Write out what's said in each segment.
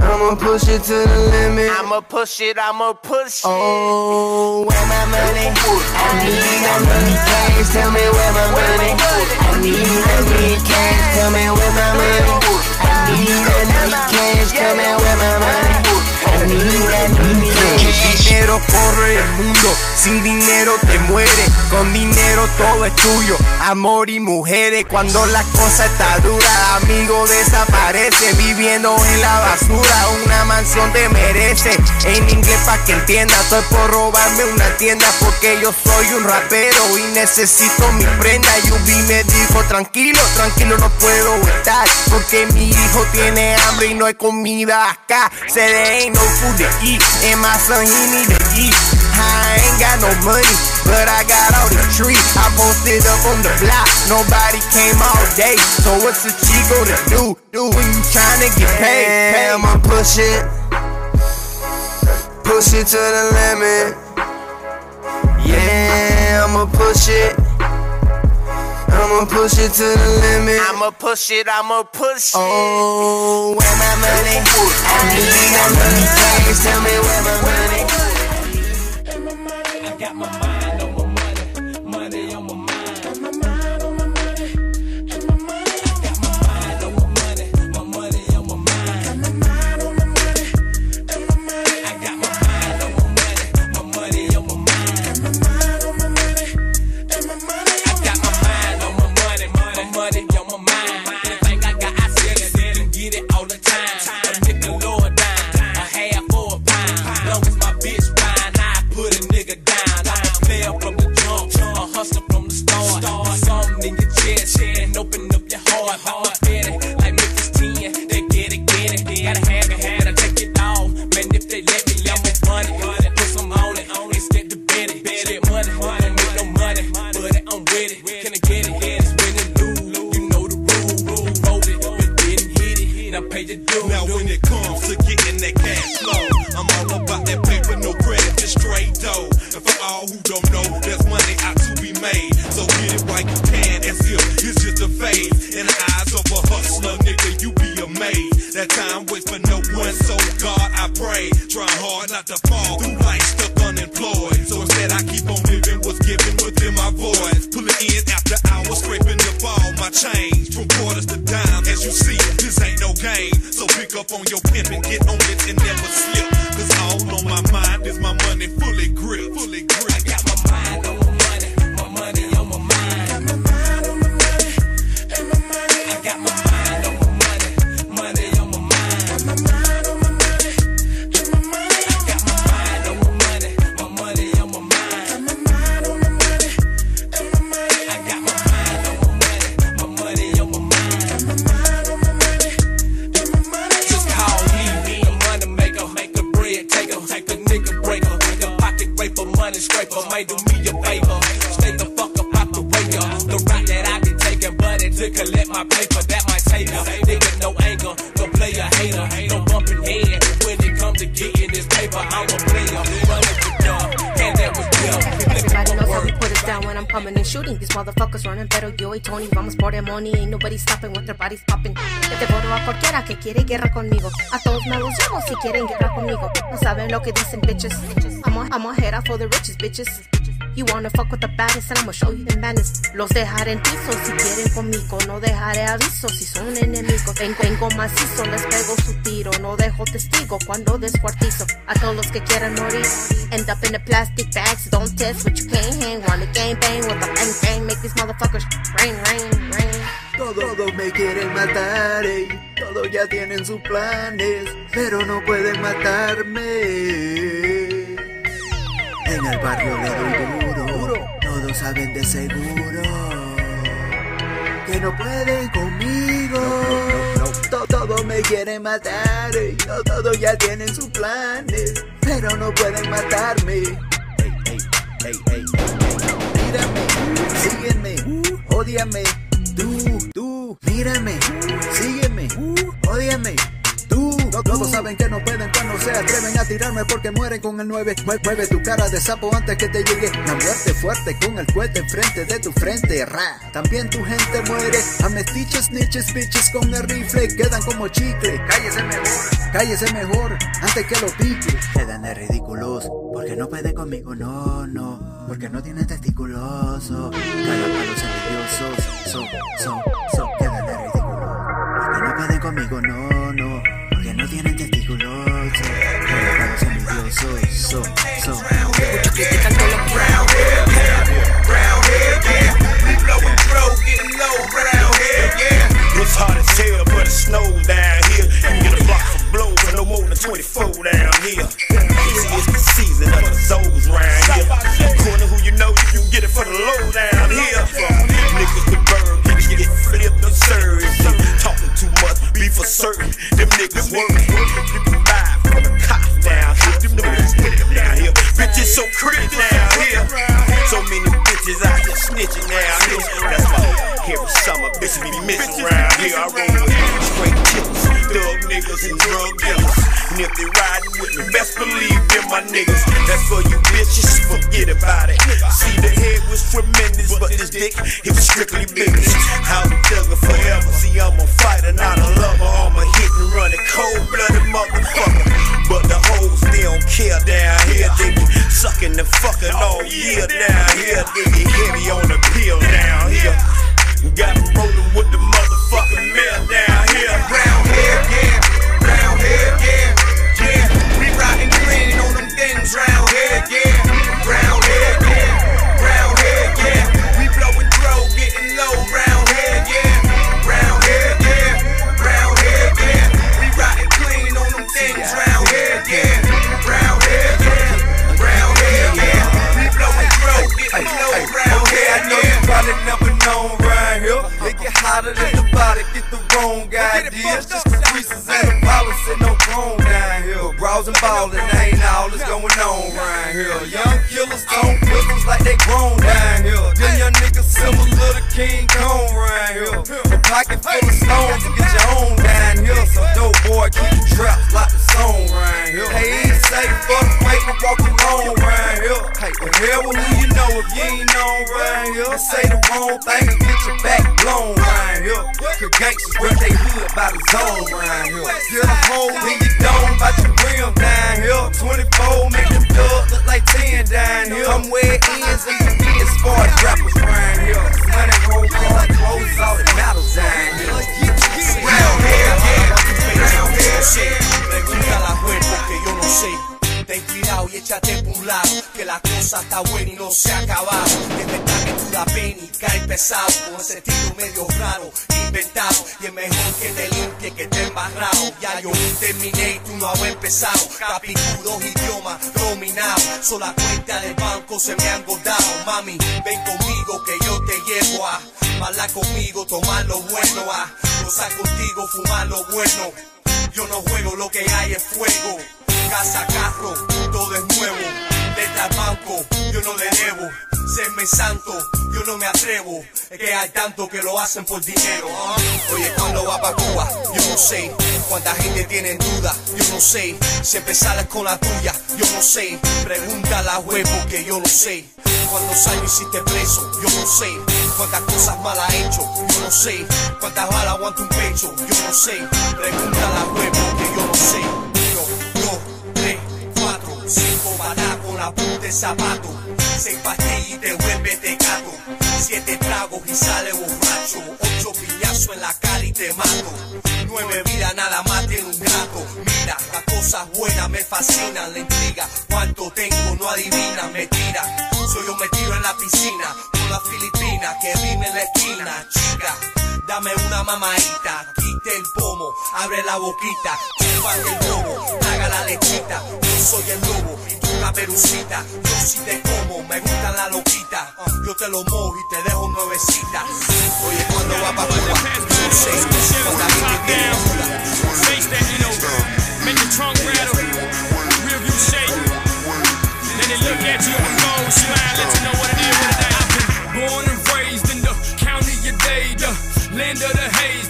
I'ma push it to the limit. I'ma push it, I'ma push it. Oh, where my money? I need, I need cash. Tell me where my money. I need, I need cash. Tell me where my money. I need, I need cash. Tell me where my money. I need, I need cash. Dinero corre el mundo, sin dinero te muere, con dinero todo es tuyo, amor y mujeres. Cuando la cosa está dura, amigo desaparece, viviendo en la basura, una mansión te merece. En inglés pa' que entienda, estoy por robarme una tienda porque yo soy un rapero y necesito mi prenda. Yubi me dijo tranquilo, tranquilo no puedo estar porque mi hijo tiene hambre y no hay comida acá. Ain't no food to eat, and my son he need. I ain't got no money, but I got all the trees. I posted up on the block, nobody came all day. So what's a chico to do? Do when you tryna get paid? Yeah, I'ma push it. Push it to the limit. Yeah, I'ma push it. I'ma push it to the limit. I'ma push it, I'ma push it. Oh, where my money? I need, I need cash. Tell me where my money. My mind on your pimp and get on it and never slip. Cause all on my mind is my money fully grip. Fully grip. Better, yo y Tony. Vamos por el money, ain't nobody stopping with their bodies popping. Yo te borro a cualquiera que quiere guerra conmigo. A todos me los llamo si quieren guerra conmigo. No saben lo que dicen, bitches. I'm a, I'm a head out for the riches, bitches. You wanna fuck with the baddest and I'ma show you the madness. Los dejaré en piso si quieren conmigo. No dejaré aviso si son enemigos. Vengo, vengo macizo, les pego su tiro. No dejo testigo cuando descuartizo. A todos los que quieran morir. End up in the plastic bags. Don't test what you can't hang. Wanna gang bang with a bang bang. Make these motherfuckers rain, rain, rain. Todos me quieren matar, ey. todos ya tienen sus planes, pero no pueden matarme. En el barrio le doy todos saben de seguro que no pueden conmigo. To- Todos me quieren matar. To- todos ya tienen sus planes, pero no pueden matarme. Ey, ey, ey. Mírame, sígueme, ódiame, tú, tú, mírame, sígueme, to- todos saben que no pueden cuando se atreven a tirarme porque mueren con el 9. Mueve tu cara de sapo antes que te llegue la muerte fuerte con el cohete enfrente de tu frente. Ra. También tu gente muere. A mestiches, snitches, bitches con el rifle quedan como chicle. Cállese mejor, cállese mejor antes que lo pique. Quedan de ridículos porque no pueden conmigo, no, no. Porque no tienen testículos. oh. Cada palos envidiosos. So, so, so, quedan de ridículos. Porque no pueden conmigo, no, no. So, so. Yeah. It's hard as hell, but it snows down here. You get a block for blow for no more than 24 down here. Easy is the season of the zones round here. To who you know, you can get it for the low down here. Niggas. That's for you bitches, forget about it. See the head was tremendous, but this dick Solo la cuenta del banco se me ha engordado. Mami, ven conmigo que yo te llevo a Mala conmigo, tomar lo bueno, a gozar contigo, fumar lo bueno. Me atrevo. Es que hay tanto que lo hacen por dinero. ¿ah? Oye, cuando va pa' Cuba, yo no sé. Cuánta gente tiene duda, yo no sé. Siempre sales con la tuya, yo no sé. Pregúntale a huevo que yo no sé. ¿Cuántos años hiciste preso? Yo no sé. ¿Cuántas cosas malas has hecho? Yo no sé. ¿Cuántas balas aguanta un pecho? Yo no sé. Pregúntale a huevo que yo no sé. Yo, yo, tres, cuatro, cinco balas con la punta del zapato. Seis pastillas y te vuelve de gato. Siete tragos y sale borracho. Ocho piñazos en la cara y te mato. Nueve vidas nada más tiene un gato. Mira, las cosas buenas me fascinan. La intriga, cuánto tengo no adivina, me tira. Soy yo me tiro en la piscina. Con la filipina que vive en la esquina. Chica, dame una mamadita. Quite el pomo, abre la boquita. Chupa el bobo, traga la lechita. Yo soy el lobo una perucita. Yo si te como, me gusta la loquita. Yo te lo mojo y te dejo nuevecita. Oye, cuando va pa' Cuba, make the trunk rattle, rear view shake. Then they look at you and go smile, let you know what it is, what it been born and raised in the county of Dade, land of the haze,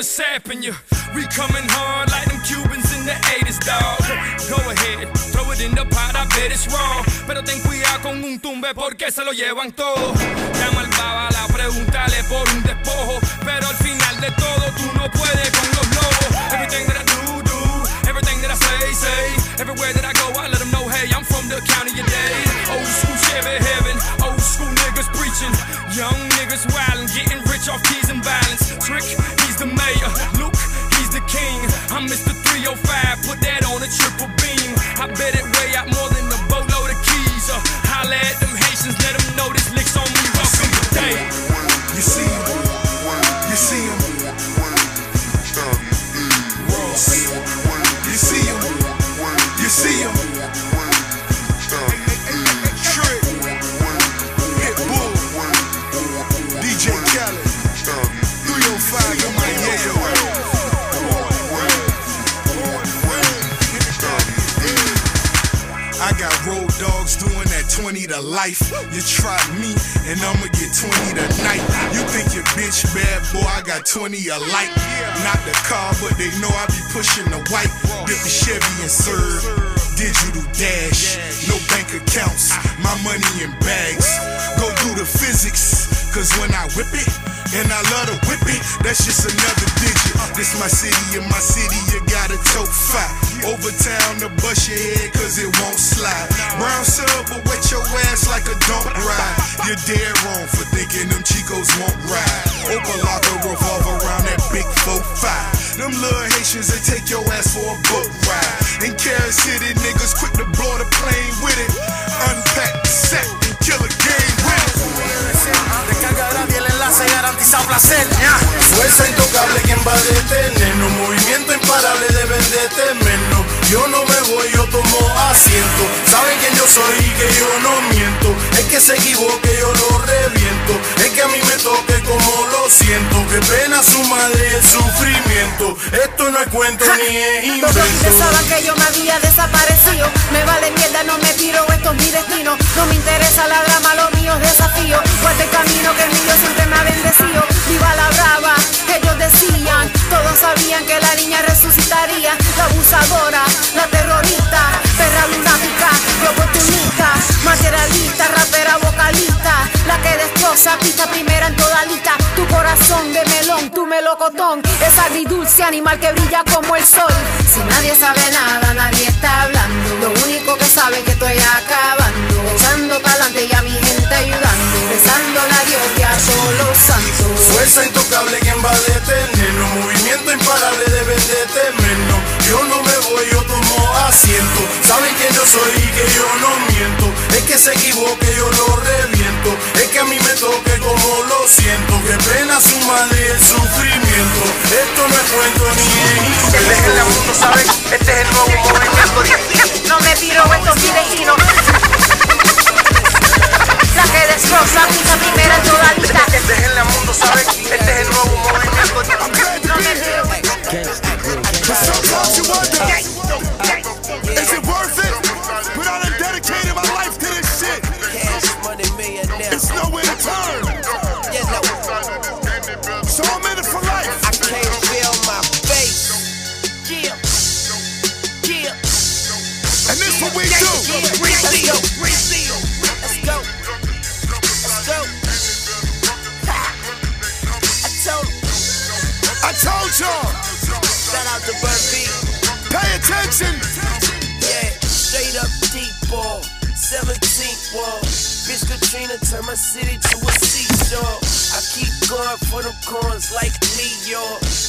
buddy, sapping you. We coming hard like them Cubans in the 80s, dog. Go ahead, throw it in the pot, I bet it's wrong. Pero ten cuidado con un tumbe porque se lo llevan todo. Llama al babalao, pregúntale por un despojo. Pero al final de todo, tú no puedes con los lobos. Everything that I do, do. Everything that I say, say. Everywhere that I go, I let them know, hey, I'm from the county of Dade. Old school Chevy heaven. Old school niggas preaching. Young niggas wildin', getting rich off keys and violence. Trick, he's. Luke, he's the king. I'm Mr. 305, put that on a triple beam. I bet it way out more than a boatload of keys. Uh, holla at them Haitians, let them know this lick's on me. Welcome to Dade. To life. You try me, and I'ma get 20 tonight. You think your bitch bad, boy? I got 20 a alike. Not the car, but they know I be pushing the white. Dip the Chevy and serve. Digital dash, no bank accounts, my money in bags. Go do the physics, cause when I whip it, and I love to whip it, that's just another digit. This my city, in my city, you gotta tote five. Overtown to bust your head, cause it won't slide. Brown silver, wet your ass like a don't ride. You're dead wrong for thinking them Chicos won't ride. Opa-locka revolve around that big 4-5. Them little Haitians that take your ass for a boat ride. In Carol City, niggas quick to blow the plane with it. Unpack the set and kill a Fuerza intocable quien va a detener, un movimiento imparable de venderte menos. Yo no me voy, yo tomo asiento Saben quién yo soy y que yo no miento Es que se equivoque, yo lo reviento Es que a mí me toque como lo siento Que pena su madre el sufrimiento Esto no es cuento ni es Todos invento pensaban que yo me había desaparecido. Me vale mierda, no me tiro, esto es mi destino. No me interesa la drama, lo mío es desafío. Guarda el camino que el mío siempre me ha bendecido. Viva la brava, ellos decían. Todos sabían que la niña resucitaría. La abusadora, la terrorista, perra lunática, oportunista, materialista, rapera vocalista. La que destroza, pista primera en toda lista. Tu corazón de melón, tu melocotón. Es agridulce animal que brilla como el sol. Si nadie sabe nada, nadie está hablando. Lo único que sabe es que estoy acabando. Echando pa'lante y a mi gente ayudando. Besándole a Dios y a los santos. Fuerza intocable quien va a detenernos Movimiento imparable deben detenernos Yo no me voy, asiento Saben que yo soy y que yo no miento Es que se equivoque, yo lo reviento Es que a mí me toque como lo siento Que pena su madre y el sufrimiento Esto no es cuento ni es invento mundo saben, este es el nuevo movimiento. No me tiro, esto es mi destino. La que destroza, pista primera en toda lista. Déjenle al mundo saber, este es el nuevo movimiento. No me tiro. But sometimes you wonder, is it worth it? But I done dedicated my life to this shit. Cash money millionaire. It's nowhere to turn. So I'm in it for life. I can't feel my face. Yeah. Yeah. And this what we do. Let's go. Let's go. Let's go. I told I told y'all, shout out to Bird B. pay attention. Ball. 17th wall. Bitch Katrina turned my city to a seashore. I keep guard for them corns like Leo.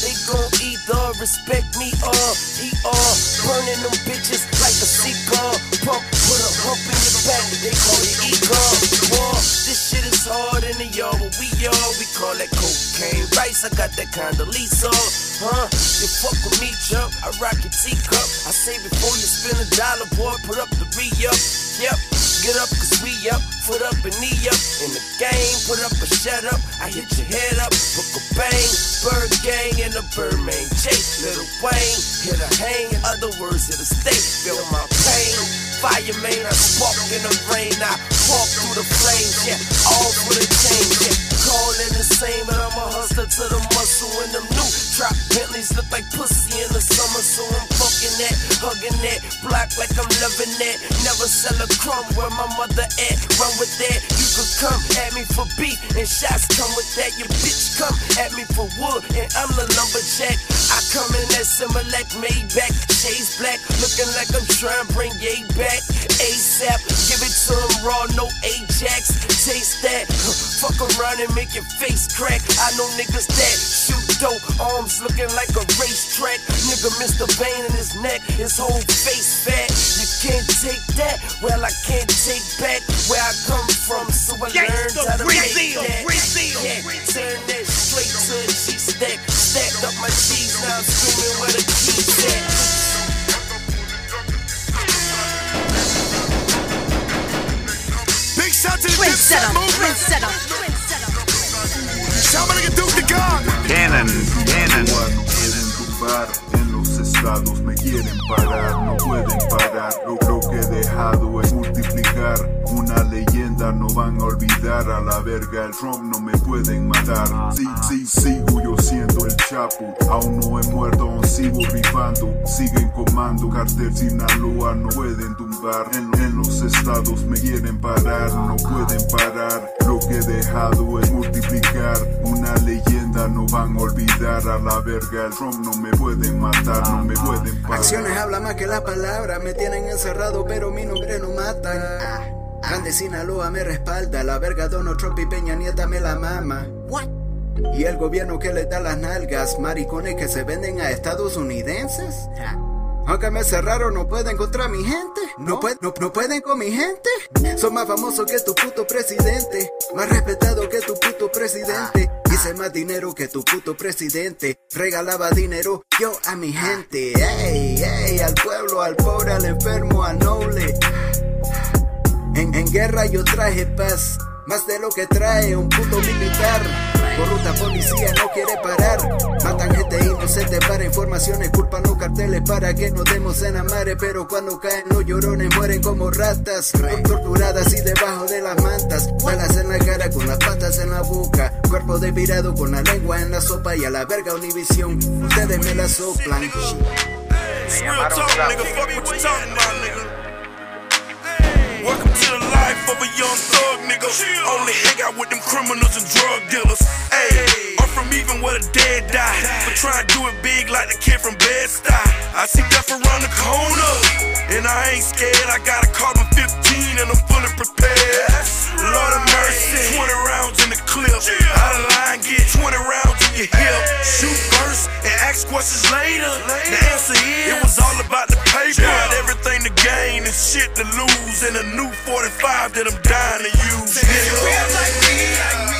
They gon' eat either respect me or he all burning them bitches like a seagull. Pump, put a hump in your back. They call it ego. War. This shit is hard in the yard. What we all we call that cocaine rice. I got that kind of lease on. Huh? You fuck with me, Chuck. I rock your teacup. I say before you spend a dollar, boy, put up the re-up. Yep. Get up, cause we up, foot up and knee up. In the game, put up a shut up. I hit your head up, book a bang. Bird gang and a Birdman. Jake, Lil Wayne, hit a hang. Other words, hit a state. Feel my pain. Fireman, I spark in the rain. I walk through the flames, yeah. All for the change, yeah. Calling the same, but I'm a hustler to the muscle and them new trap face look like pussy in the summer, so I'm fucking that, hugging that, block like I'm Never sell a crumb where my mother at. Run with that, you could come at me for beef, and shots come with that. Your bitch come at me for wood, and I'm the lumberjack. I come in that Similac, Maybach, shades black, looking like I'm trying to bring Ye back. ASAP, give it to him raw, no Ajax. Taste that, fuck around and make your face crack. I know niggas that shoot dope, arms looking like a racetrack. Nigga Mr. Bane in his neck, his whole face fat. You can't take that, well I can't take back where I come from, so I learned how to make that. Yeah, turn that straight to a G stack. Stacked up my cheese, now I'm screaming where the keys at. Big shout to the Twin Dipset setup, twin movement. setup, twin setup. Shout out to Duke the God. Cannon, Cannon. No pueden tumbar en los estados, me quieren parar, no pueden parar. Lo, lo que he dejado es multiplicar. Una leyenda no van a olvidar. A la verga el Trump no me pueden matar. Sí, sí, sigo yo siendo el Chapo. Aún no he muerto, aún sigo rifando. Siguen comando, cartel Sinaloa no pueden tumbar. En, en los estados me quieren parar, no pueden parar. Lo que he dejado es multiplicar. Una leyenda no van a olvidar. A la verga el Trump no me pueden matar, no me pueden parar. Acciones hablan más que la palabra, me tienen encerrado, pero mi nombre no matan. Grande Sinaloa me respalda, la verga Donald Trump y Peña Nieta me la mama. Y el gobierno que le da las nalgas, maricones que se venden a estadounidenses. Aunque me cerraron, no pueden contra mi gente. No, pue- no, no pueden con mi gente. Son más famosos que tu puto presidente. Más respetado que tu puto presidente. Hice más dinero que tu puto presidente. Regalaba dinero yo a mi gente. Ey, ey, al pueblo, al pobre, al enfermo, al noble. En, guerra yo traje paz, más de lo que trae un puto militar. Corrupta policía no quiere parar. Matan gente inocente para informaciones, culpan los carteles para que nos demos en amare. Pero cuando caen los llorones mueren como ratas, torturadas y debajo de las mantas. Balas en la cara con las patas en la boca. Cuerpo despirado con la lengua en la sopa y a la verga Univisión. Ustedes me la soplan. Real talk, Welcome to the life of a young thug, nigga. Only hang out with them criminals and drug dealers. Hey, I'm from even where the dead die. But try and do it big like the kid from Bed-Stuy. I see death around the corner. And I ain't scared. I got a carbon 15 and I'm fully prepared. Lord of mercy. 20 rounds in the clip. Out of line, get 20 rounds in your hip. Shoot first and ask questions later. The answer is it was all about the paper. Everything to gain and shit to lose. in a new 45 that I'm dying to use. Real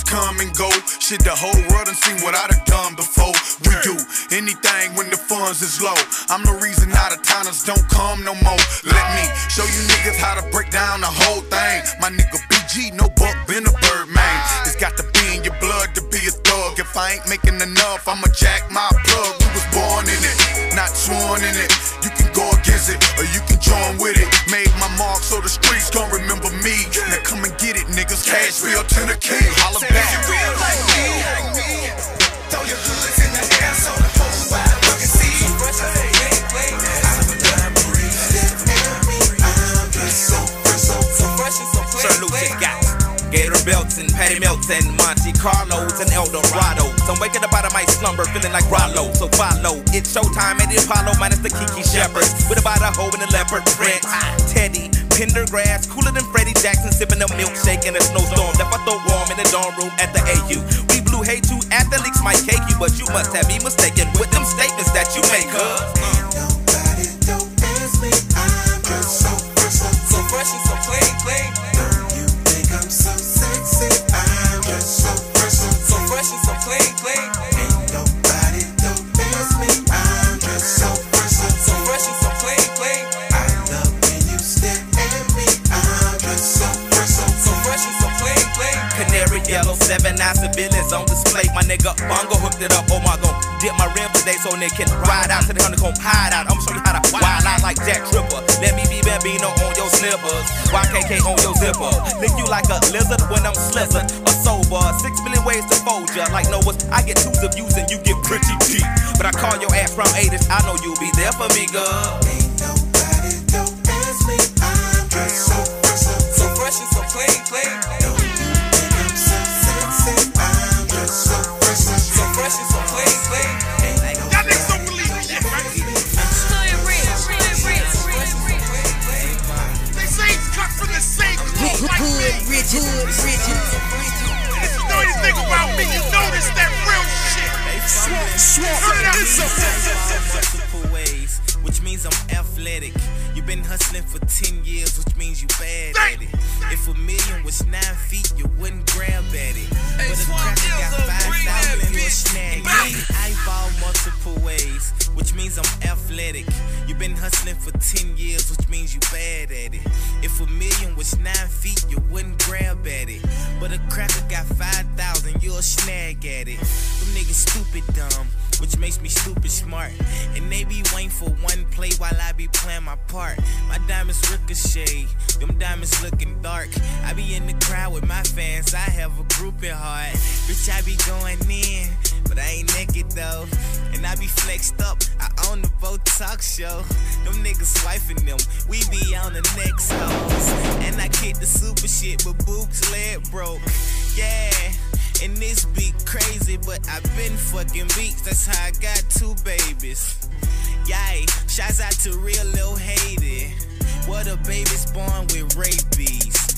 seen come and go. Shit, the whole world done seen what I done done before. We do anything when the funds is low. I'm the reason out of towners don't come no more. Let me show you niggas how to break down the whole thing. My nigga BG, no buck, been a bird man. It's got to be in your blood to be a thug. If I ain't making enough, I'ma jack my plug. We was born in it, not sworn in it. You can it, niggas. Cashville to the king. Holla If you real like me, like me. Throw your hoods in the air so the whole wide world can see. Sir Lucious got Gator belts and Patty Melts and Monte Carlos and Eldorado. So I'm waking up out of my slumber feeling like Rollo. So follow. It's showtime at the Apollo minus the Kiki Shepard. With about a hoe and a leopard print. Teddy, Pendergrass, cooler than Freddie Jackson, sipping a milkshake in a snowstorm. Left I throw warm in the dorm room at the AU. We blew hay to athletes might cake you, but you must have me mistaken with them statements that you make, huh? Nobody compares me. I'm so fresh, so So fresh and so clean, clean. Nine civilians on display. My nigga Bongo hooked it up. Oh my god, dip my rim today so they can ride out to the honeycomb hide out. I'ma show you how to wild out like Jack Tripper. Let me be Bambino on your slippers. YKK on your zipper. Lick you like a lizard when I'm slizzard. A sober. Six million ways to fold ya. Like Noah's, I get twos of views and you get pretty deep. But I call your ass from 80s. I know you'll be there for me, girl. Ain't nobody don't ask me, I'm so fresh, so, So fresh and so clean, clean. Me. rich, hood, rich. And if you know anything about me, you know this that real shit. Turn it up. multiple ways, which means I'm athletic. You've been hustling for 10 years, which means you bad at it. If a million was nine feet, you wouldn't grab at it. But a cracker got 5,000 you'll snag at it. I ball multiple ways, which means I'm athletic. You've been hustling for 10 years, which means you bad at it. If a million was nine feet, you wouldn't grab at it. But a cracker got 5,000, you'll snag at it. Them niggas stupid dumb which makes me stupid smart. And they be waiting for one play while I be playing my part. My diamonds ricochet, them diamonds looking dark. I be in the crowd with my fans, I have a group at heart. Bitch, I be going in, but I ain't naked though. And I be flexed up, I own the Talk Show. Them niggas swiping them, we be on the next hoes. And I kick the super shit, but Boog's leg broke. Yeah. And this be crazy, but I've been fucking beats. That's how I got two babies. Yay, shouts out to real Lil Haiti. What a baby's born with rabies.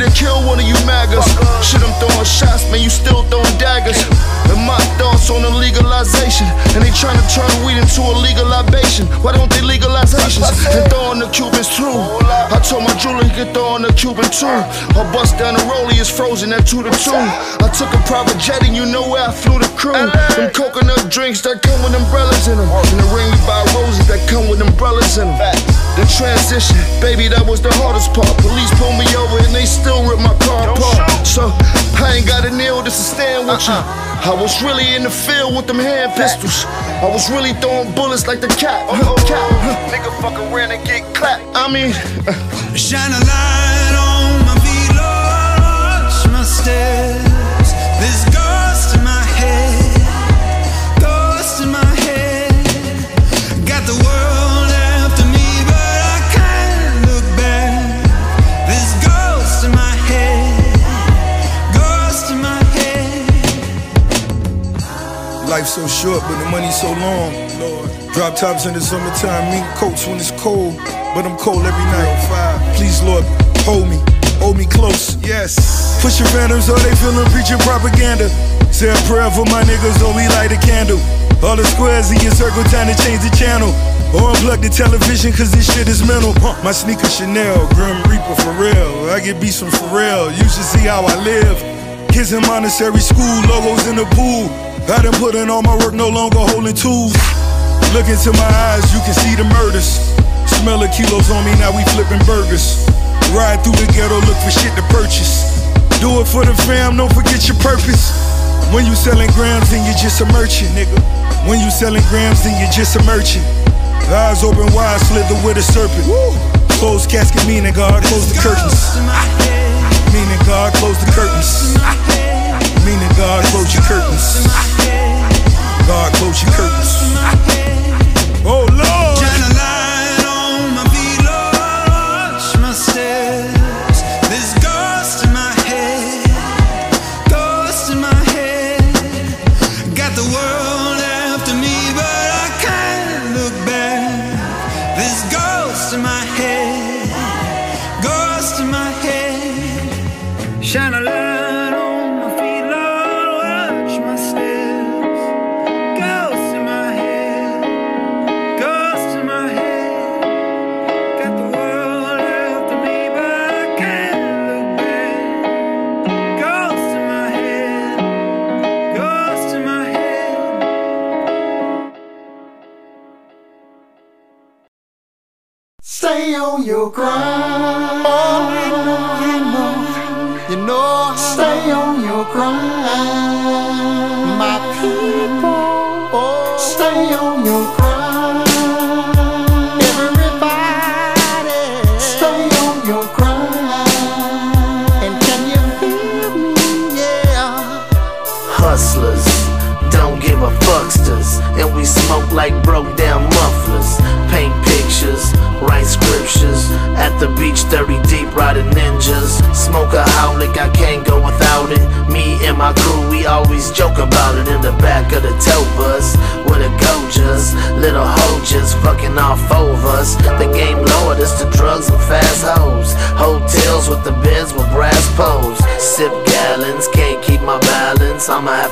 To kill one of you maggots. Shit, I'm throwing shots, man, you still throwing daggers. And my thoughts on the legalization. And they trying to turn weed into a legal libation. Why don't they legalize? And throw in the Cubans too. I told my jeweler he could throw in the Cuban too. A bust down the rollie is frozen at 2 to 2. I took a private jet and you know where I flew the crew. Them coconut drinks that come with umbrellas in them. And the ring we buy roses that come with umbrellas in them. The transition. Baby, that was the hardest part. Police pulled me over and they still ripped my car apart. So I ain't got a kneel just to stand with you. Uh-uh. I was really in the field with them hand pistols. I was really throwing bullets like the cat. cat. Nigga fuck around and get clapped. I mean, uh, Shine a light so short, but the money's so long. Drop tops in the summertime, mink coats when it's cold, but I'm cold every night. Please, Lord, hold me, hold me close. Yes. Push your phantoms, or they feeling preaching propaganda. Say a prayer for my niggas, or we light a candle. All the squares in your circle, time to change the channel. Or unplug the television, cause this shit is mental. My sneaker Chanel, Grim Reaper for real. I get beats from Pharrell, you should see how I live. Kids in Montessori school, logos in the pool. I done put in all my work, no longer holding tools. Look into my eyes, you can see the murders. Smell the kilos on me, now we flipping burgers. Ride through the ghetto, look for shit to purchase. Do it for the fam, don't forget your purpose. When you selling grams, then you're just a merchant, nigga. When you selling grams, then you're just a merchant. Eyes open wide, slither with a serpent. Close casket, meaning God, close the curtains. Meaning God, close the curtains. Meaning God, close your curtains. God, close your curtains.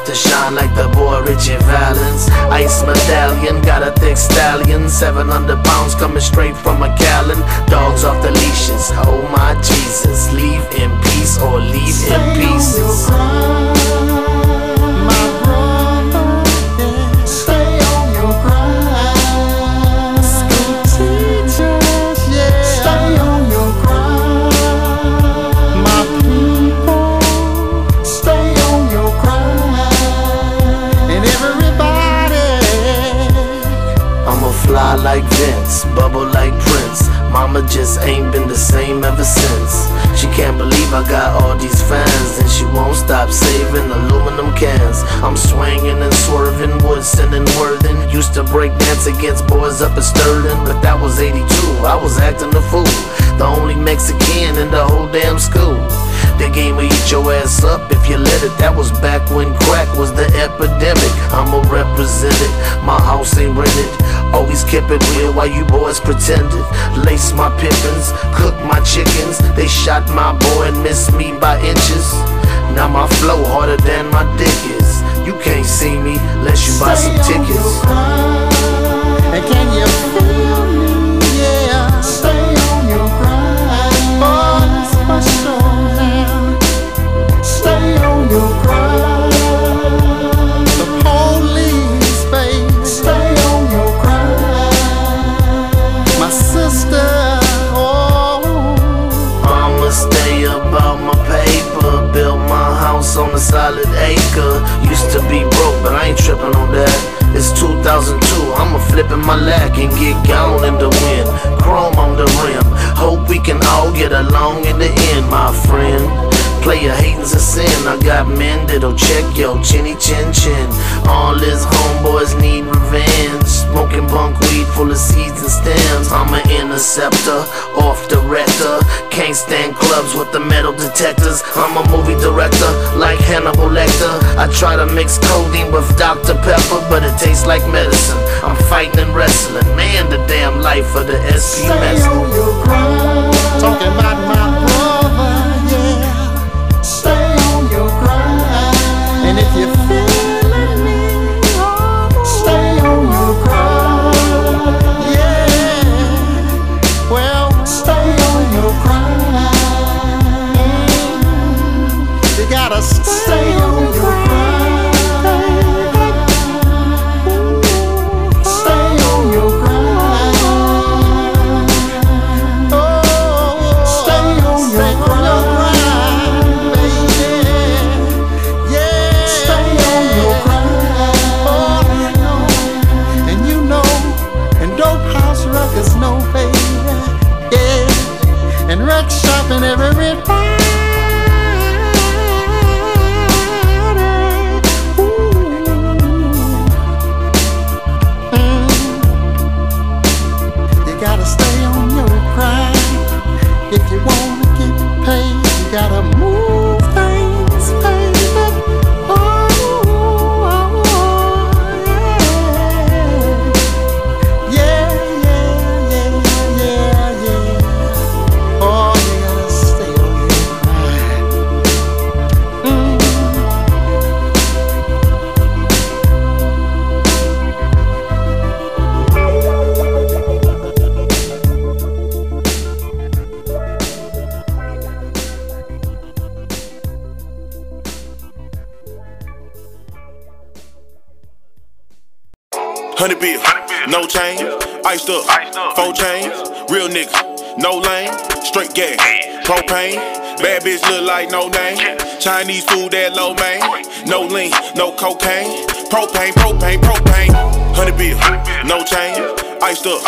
To shine like the boy Ritchie Valens. Ice medallion, got a thick stallion. 700 pounds coming straight from a gallon. Dogs off the leashes. Oh my Jesus, leave in peace or leave in pieces. Fly like Vince, bubble like Prince. Mama just ain't been the same ever since. She can't believe I got all these fans, and she won't stop saving aluminum cans. I'm swinging and swerving, Woodson and Worthing. Used to break dance against boys up in Sturden, but that was 82. I was acting a fool, the only Mexican in the whole damn school. The game will eat your ass up if you let it. That was back when crack was the epidemic. I'ma represent it. My house ain't rented. Always kept it real while you boys pretended. Lace my pippins, cook my chickens. They shot my boy and missed me by inches. Now my flow harder than my dick is. You can't see me unless you buy some tickets. and can you Ain't tripping on that. It's 2002, I'ma flip in my leg and get gone in the wind. Chrome on the rim, hope we can all get along in the end, my friend. Player hating's a sin. I got men that'll check yo chinny chin chin. All his homeboys need revenge. Smoking bunk weed full of seeds and stems. I'm an interceptor, off director. Can't stand clubs with the metal detectors. I'm a movie director, like Hannibal Lecter. I try to mix codeine with Dr. Pepper, but it tastes like medicine. I'm fighting and wrestling. Man, the damn life of the SP Stay oh, Messi. on your. Talking about And if you're propane, propane, propane, hundred bill, no change, iced up,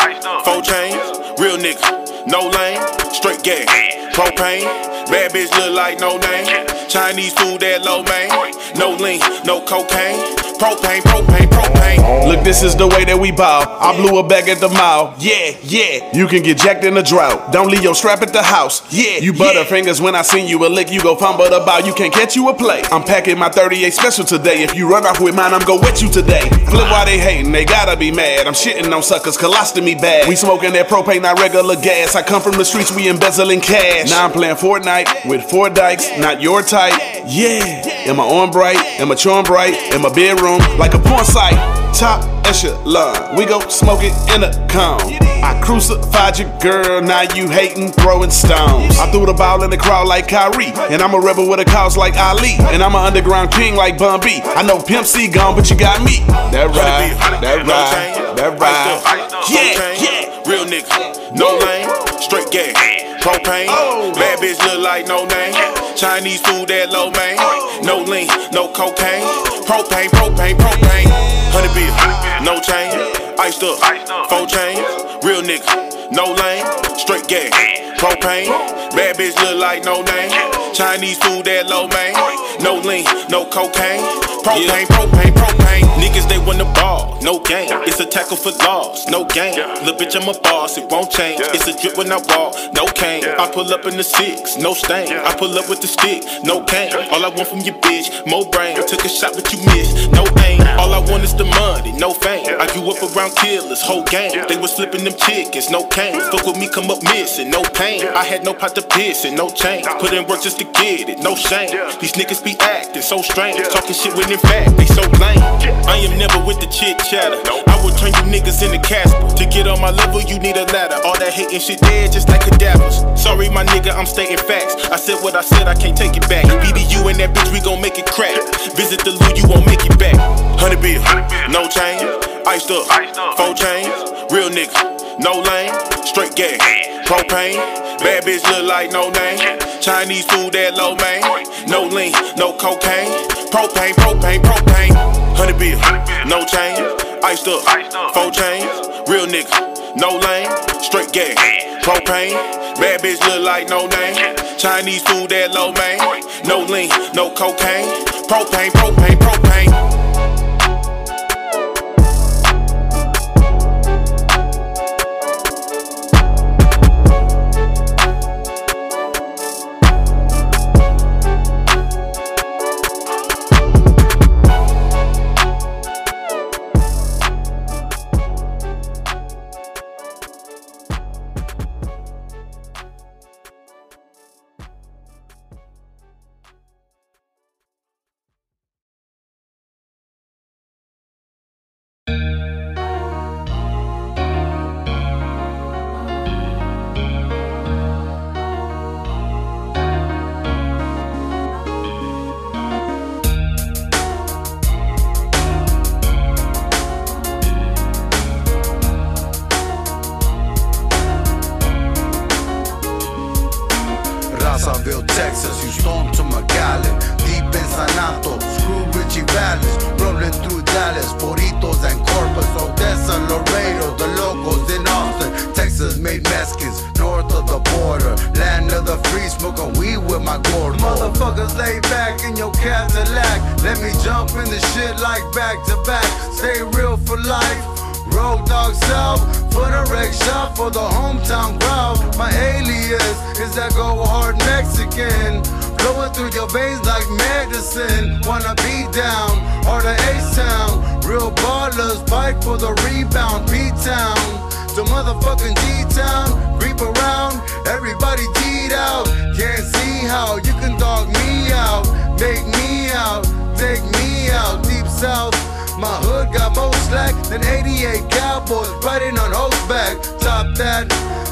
four chains, real nigga, no lane, straight gas, propane, bad bitch look like no name, Chinese food that low main, no lean, no cocaine, propane, propane, propane. Look, this is the way that we bow. I blew a bag at the mile. Yeah, yeah. You can get jacked in a drought. Don't leave your strap at the house. Yeah, you butterfingers when I send you a lick, you go fumble the bow. You can't catch you a play. I'm packing my 38 special today. If you run off with mine, I'm go with you today. Flip why they hating, they gotta be mad. I'm shitting on suckers, colostomy bad. We smoking that propane, not regular gas. I come from the streets, we embezzling cash. Now I'm playing Fortnite with four dykes, not your type. Yeah, am I on bright? Am I chewing bright? In my bedroom, like a porn site. Top echelon, we go smoke it in a cone. I crucified your girl, now you hating, throwing stones. I threw the ball in the crowd like Kyrie, and I'm a rebel with a cause like Ali, and I'm an underground king like Bun B. I know Pimp C gone, but you got me. That ride, that ride, that ride. Yeah, yeah. Real nigga, no lane, straight gas, propane. Oh. Bad bitch look like no name. Chinese food that low main. No lean, no cocaine. Propane, propane, propane. Hundred bill, no chain. Iced up, four chains. Real nigga, no lane, straight gas, propane. Bad bitch look like no name. Chinese food that low main. No lean, no cocaine. Propane, propane, propane. Niggas they wanna ball, no game. It's a tackle for loss, no game. Little bitch I'm a boss, it won't change. It's a drip when I walk, no cane. I pull up in the six, no stain. I pull up with the stick, no cane. All I want from your bitch, more brain. Took a shot but you missed, no aim. All I want is the money, no fame. I grew up around killers, whole game. They was flipping them chickens, no cane. Fuck with me, come up missing, no pain. I had no pot to piss and no chain. Put in work just to get it, no shame. These niggas be acting so strange, talking shit in fact they so lame. I am never with the chit chatter. I will turn you niggas into Casper. To get on my level, you need a ladder. All that hating shit dead, just like cadavers. Sorry, my nigga, I'm stating facts. I said what I said, I can't take it back. BBU and that bitch, we gon' make it crack. Visit the loo, you won't make it back. Hundred bill, no change, iced up, four chains, real nigga, no lane, straight gas, propane. Bad bitch look like no name. Chinese food that low main. No lean, no cocaine. Propane, propane, propane. Hundred bill, no change. Iced up, four chains. Real nigga, no lane, straight gas, propane. Bad bitch look like no name. Chinese food that low main, no lean, no cocaine. Propane, propane, propane. My alias is that go hard Mexican. Flowing through your veins like medicine. Wanna be down, or the A-Town. Real ballers fight for the rebound. B-Town to motherfucking G-Town. Creep around, everybody G'd out. Can't see how you can dog me out. Make me out, take me out. Deep south. My hood got more slack than 88 cowboys riding on horseback. Top that,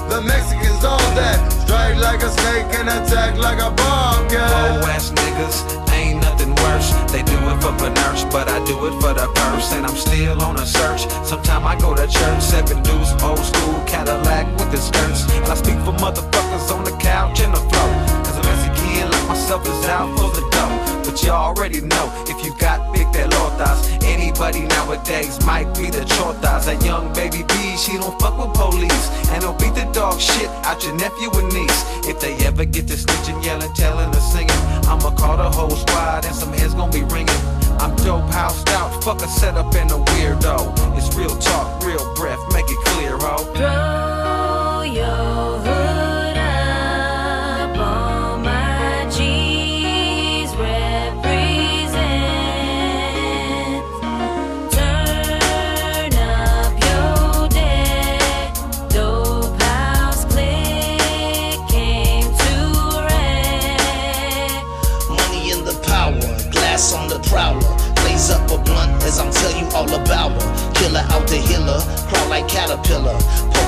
the Mexicans all that. Strike like a snake and attack like a bobcat. Old ass niggas ain't nothing worse. They do it for the nurse, but I do it for the purse. And I'm still on a search. Sometime I go to church, seven deuce, old school Cadillac with the skirts. And I speak for motherfuckers on the couch and the floor. Cause a Mexican like myself is out for the dough. But you already know if you got big pelotas, anybody nowadays might be the chotas. A young baby B, she don't fuck with police. And don't beat the dog shit out your nephew and niece. If they ever get to snitching, yelling, telling, or singing, I'ma call the whole squad and some heads gon' be ringing. I'm dope, housed out, fuck a setup and a weirdo. It's real talk, real breath, make it clear, ho. Throw your all. Killer out the hiller, crawl like caterpillar.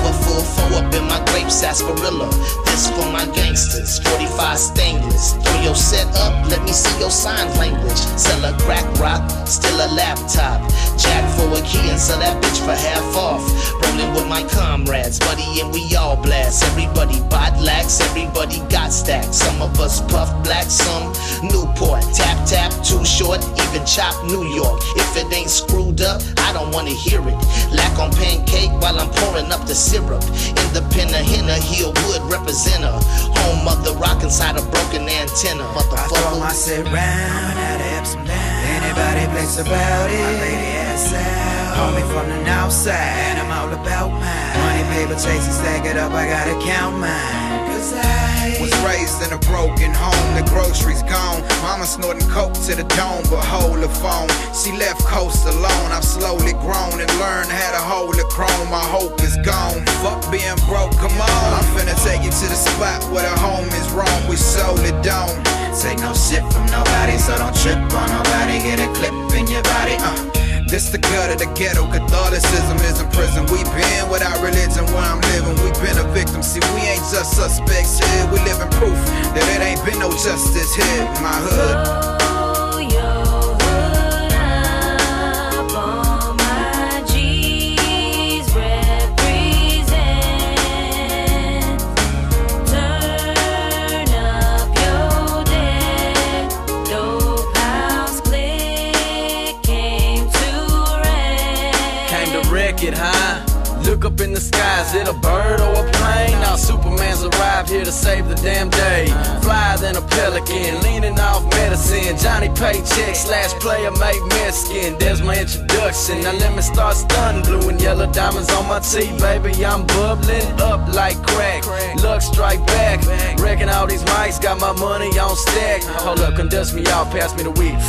Full four up in my grape sarsaparilla. This for my gangsters, 45 stainless. Throw your set up, let me see your sign language. Sell a crack rock, still a laptop. Jack for a key and sell that bitch for half off. Rolling with my comrades, buddy, and we all blast. Everybody bot lax, everybody got stacks. Some of us puff black, some Newport. Tap tap, too short, even chop New York. If it ain't screwed up, I don't wanna hear it. Lack on pancake while I'm pouring up the syrup. Independent henna, heel wood representer. Home of the rock inside a broken antenna. I throw Motherfucker. my shit round, up some down. Anybody place about it? My lady ass out. Homie from the north side, and I'm all about mine. Money, paper, chasing, stack it up, I gotta count mine. Cause I Was raised in a broken home, the groceries gone. Mama snorting coke to the dome, but hold the phone. She left coast alone. I've slowly grown and learned how to hold the chrome. My hope is gone. Fuck being broke, come on. I'm finna take you to the spot where the home is wrong. We sold it don't. Take no shit from nobody, so don't trip on nobody. Get a clip in your body. Uh, this the gut of the ghetto. Catholicism is a prison. We been without religion where I'm living. We been a victim. See, we ain't just suspects here. We living proof that it ain't been no justice here in my hood. Here to save the damn day. Flyer than a pelican, leaning off medicine. Johnny Paycheck slash player make Mexican. There's my introduction. Now let me start stunning. Blue and yellow diamonds on my teeth, baby. I'm bubbling up like crack. Luck strike back. Wrecking all these mics, got my money on stack. Hold up, conduct me out, pass me the weed.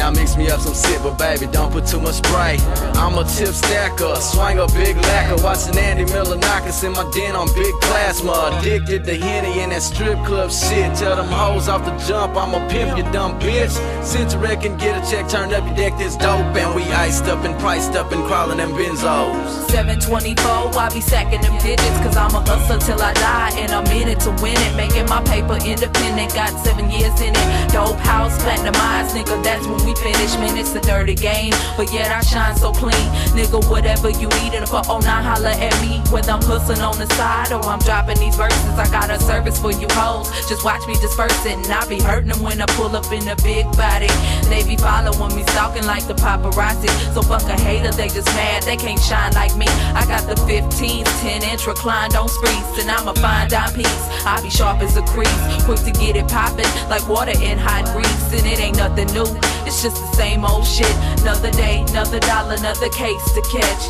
Now mix me up some sip, but baby, don't put too much Sprite. I'm a tip stacker, swing a big lacquer. Watching Andy Miller knock us in my den on big plasma. Addicted to Henny and that strip club shit. Tell them hoes off the jump, I'm a pimp, you dumb bitch. Since reckon, get a check, turn up your deck, this dope. And we iced up and priced up and crawling them benzos. 724, I be sacking them digits, cause I'm a hustler till I die, and I'm in it to win it. Making my paper independent, got seven years in it. Dope house, platinum eyes, nigga, that's when we finish. Man, it's a dirty game, but yet I shine so clean. Nigga, whatever you need, and for 09, holla at me. Whether I'm hustling on the side or I'm dropping these verses, I got a service for you hoes. Just watch me disperse it, and I be hurting them when I pull up in a big body. They be following me, stalking like the paparazzi. So fuck a hater, they just mad, they can't shine like me. I got the 15, 10 inch reclined on sprees, and I'm a fine dime piece. I be sharp as a crease, quick to get it poppin' like water in hot grease, and it ain't nothing new. It's just the same old shit. Another day, another dollar, another case to catch.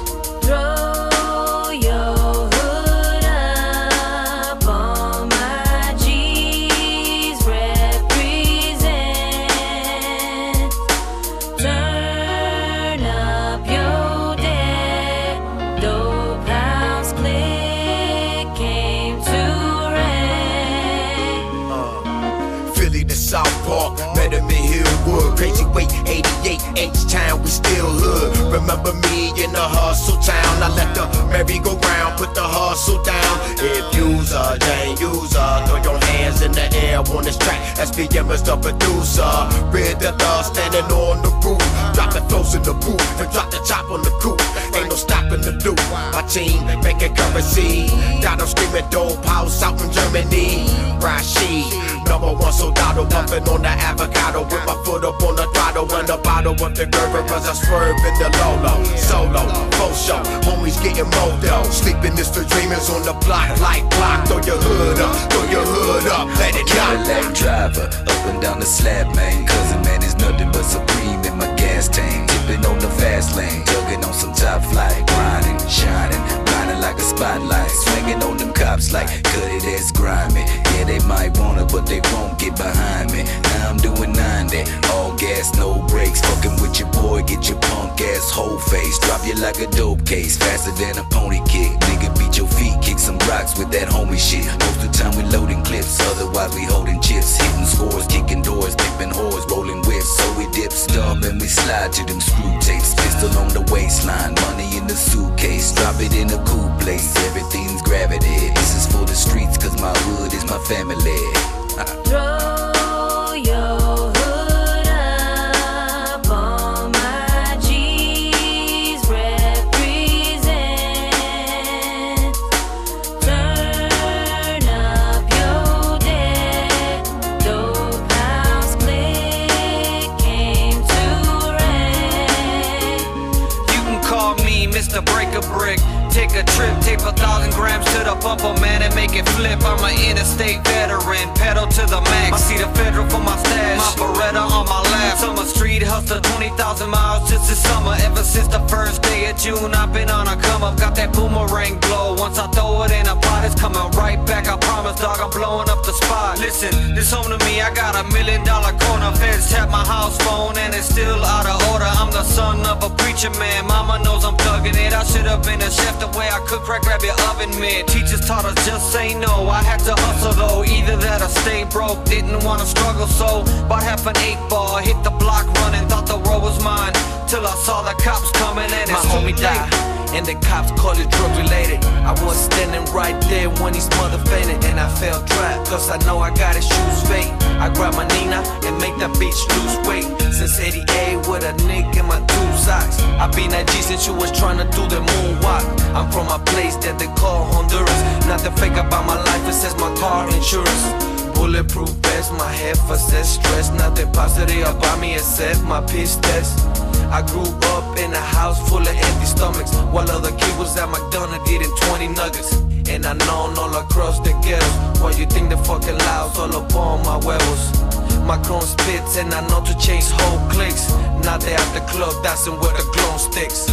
Throw H-Town, we still hood. Remember me in the hustle town. I let the merry-go-round put the hustle down. If you's a Jane user, throw your hands in the air on this track. SPM is the producer. Red the thug standing on making currency. Them screaming dope house out in Germany. Rashid, number one soldado, bumping on the avocado with my foot up on the throttle and the bottle of the Gerber as I swerve in the Lolo. Solo, full show, homies getting modo. Sleeping is for dreamers on the block like block. Throw your hood up, throw your hood up, let it. Cadillac driver, up and down the slab, man. Cousin, man, is nothing but supreme in my gas tank. Tipping on the fast lane, jugging on some top flight, grinding, shining, blinding like a spotlight. Swinging on them cops like cut it as grimy. Yeah, they might want it, but they won't get behind me. Now I'm doing 90, all gas, no brakes. Fucking with your boy, get your punk ass whole face. Drop you like a dope case, faster than a pony kick. Nigga, beat your feet, kick some rocks with that homie shit. Most of the time we loading clips, otherwise we holding chips, hitting scores, kicking doors, pimping whores, rolling whips. So we dip, stump, and we slide to them screw tapes. Pistol on the waistline, money in the suitcase. Drop it in a cool place, everything's gravity. This is for the streets, cause my hood is my family. Throw your trip, tape a thousand grams to the bumper, man, and make it flip. I'm an interstate veteran, pedal to the max. I see the federal for my stash, my Beretta on my lap. Summer street hustler, 20,000 miles just this summer. Ever since the first day of June, I've been on a come up. Got that boomerang glow. Once I throw it in a pot, it's coming right back. I promise, dog, I'm blowing up the spot. Listen, this home to me, I got a million dollar corner. Feds tap my house phone, and it's still out of order. I'm the son of a preacher man. Mama knows I'm thugging it. I should have been a chef the way I cook crack, grab your oven mitt. Teachers taught us just say no. I had to hustle though, either that or stay broke. Didn't wanna struggle, so bought half an eight ball. Hit the block running, thought the road was mine. Till I saw the cops coming and his homie died. And the cops call it drug related. I was standing right there when these mother fainted. And I felt dry, cause I know I got his shoes fake. I grab my Nina and make that bitch lose weight. Since 88 with a nick in my two socks. I been at G since you was trying to do the moonwalk. I'm from a place that they call Honduras. Nothing fake about my life, it says my car insurance. Bulletproof vest, my head for stress. Nothing positive about me except my piss test. I grew up in a house full of empty stomachs While other kids was at McDonald's eating 20 nuggets. And I known all across the ghettos Why you think the fucking loud all upon my huevos my chrome spits and I know to change whole cliques Now they at the club dancing with the glow sticks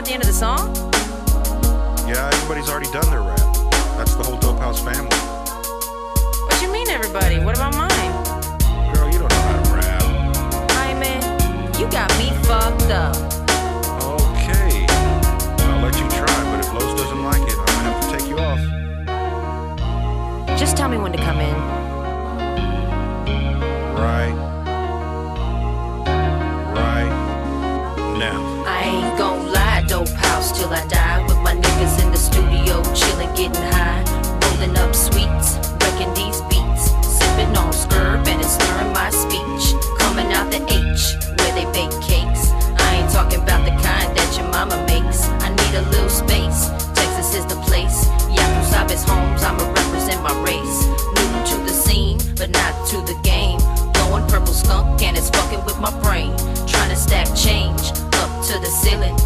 at the end of the song? Yeah, everybody's already done their rap. That's the whole Dope House family. What you mean, everybody? What about mine? Girl, you don't know how to rap. Hi, man. You got me fucked up. Okay. I'll let you try, but if Los doesn't like it, I'm gonna have to take you off. Just tell me when to come in. Right. Right. Now. I ain't gon' lie, dope house till I die. With my niggas in the studio, chillin', getting high. Rolling up sweets, wrecking these beats. Sipping on scurb and it's slurring my speech. Coming out the H, where they bake cakes. I ain't talking about the kind that your mama makes. I need a little space. Texas is the place. Yapu Sabes homes, I'ma represent my race. New to the scene, but not to the game. Blowing purple skunk and it's fucking with my brain. Trying to stack change up to the ceiling.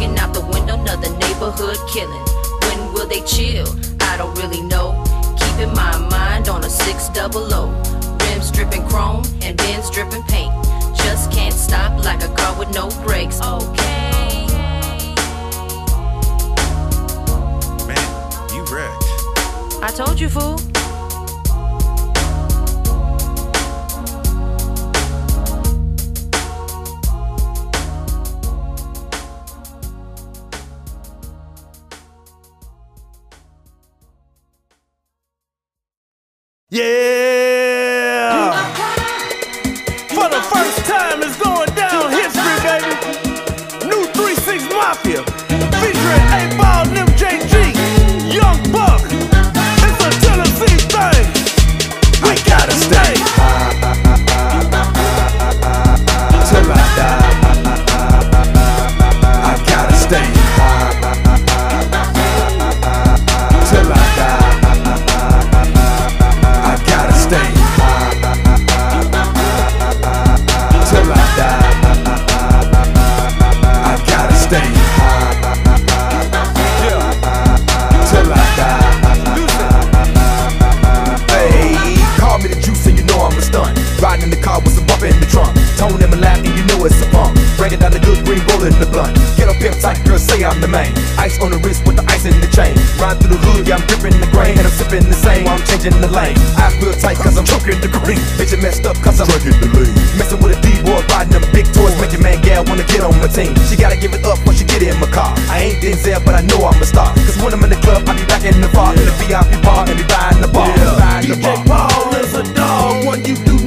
Looking out the window, another neighborhood killing. When will they chill? I don't really know. Keeping my mind on a six double O. Rims dripping chrome and bins dripping paint. Just can't stop like a car with no brakes. Okay. Man, you wrecked. I told you, fool. Yeah! The main. Ice on the wrist with the ice in the chain. Ride through the hood, yeah, I'm dripping the grain. And I'm sipping the same while I'm changing the lane. Eyes real tight cause I'm choking the green. Bitch, it messed up cause I'm drinking the lean. Messing with a D-boy, riding them big toys. Make your man gal wanna get on my team. She gotta give it up when she get in my car. I ain't Denzel, but I know I'm a star. Cause when I'm in the club, I be back in the bar. In the VIP bar, and be buying the bar. Buying the DJ bar. Paul is a dog, one you do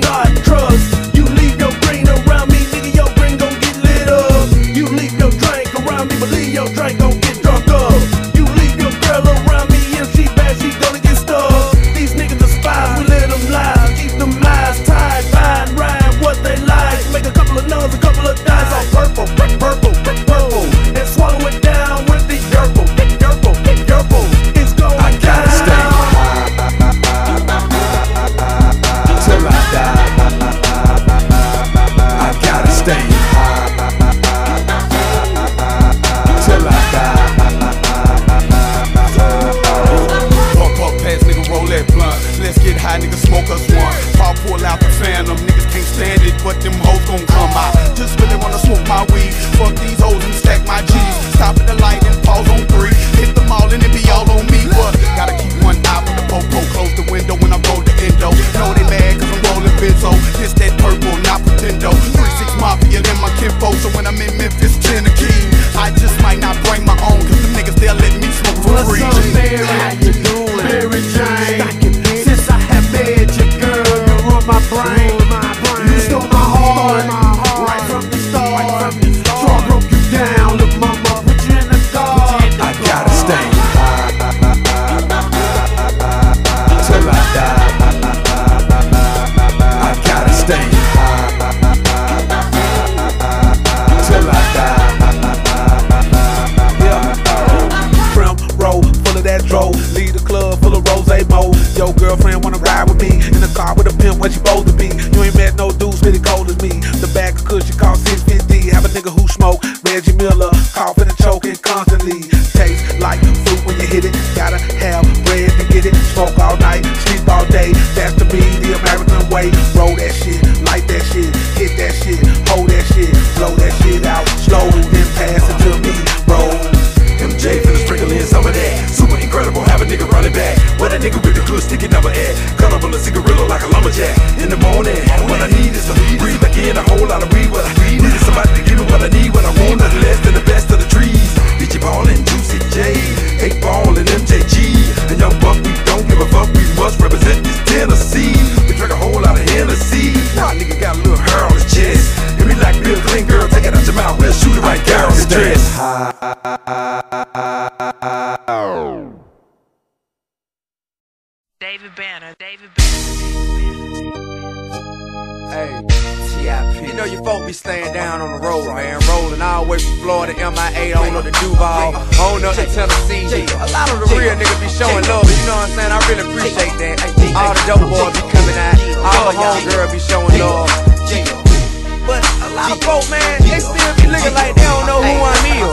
the morning, what I need is some breathe back in a whole lot of weed. What I need is somebody to give me what I need when I want nothing less than the best of the trees. DJ ballin', Juicy J, Eight Ball and MJG. And young buck, we don't give a fuck. We must represent this Tennessee. We drink a whole lot of Hennessy. Now nigga got a little hair on his chest. Hit me like Bill Clinton, girl, take it out your mouth. We'll shoot it right there on his dress. David Banner, David You know your folk be staying down on the road, man. Rolling all the way from Florida, MIA, on up to Duval, on up to Tennessee. A lot of the real niggas be showing love, you know what I'm saying? I really appreciate that. All the dope boys be coming out, all the homegirls be showing love. But a lot of folk, man, they still be looking like they don't know who I is.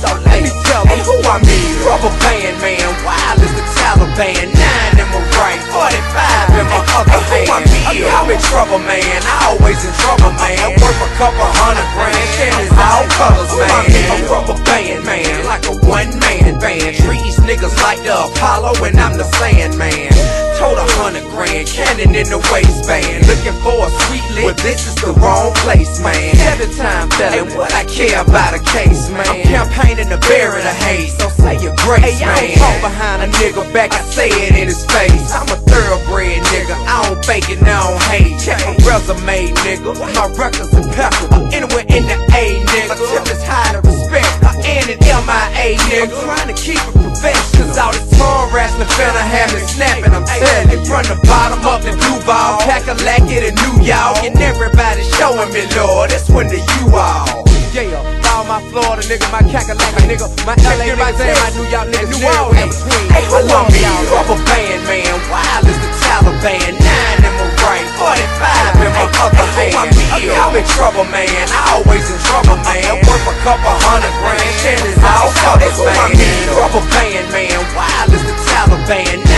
So let me tell them who I is. Rubber band, man, wild as the Taliban. Nine right, 45 in my other hand. I'm in trouble, man. I always in trouble, man. Worth a couple hundred grand. Candies all colors, man. A rubber band, man, like a one-man band. Treat these niggas like the Apollo and I'm the Sandman. Told a hundred grand, cannon in the waistband. Looking for a sweet lick, but this is the wrong place, man. Every time felon, what I care about a case, man. I'm campaigning to bury the hate, so say your grace, hey, man. I don't talk behind a nigga back, I say it in his face. I'm a thoroughbred nigga, I don't fake it, I don't hate. Check my resume, nigga. My records impeccable. Anywhere in the A, nigga. Tip is high to respect. I N and MIA, nigga. I'm trying to keep it professional. Cause all this tongue wrestling finna have me snapping. I'm telling you, from the bottom up to Duval, pack a lack it in New York. And everybody showing me, Lord, it's when the you all. Yeah, all my Florida nigga, my Kakalaka nigga, my LA niggas and my New York niggas, New between. Hey, who want me? Rubber band, man, wild as the Taliban. Nine in my right, 45 in my other hand. I'm in trouble, man, I always in trouble, man. Worth a couple hundred grand, chances all colors, man. Rubber band, man, wild as the Taliban.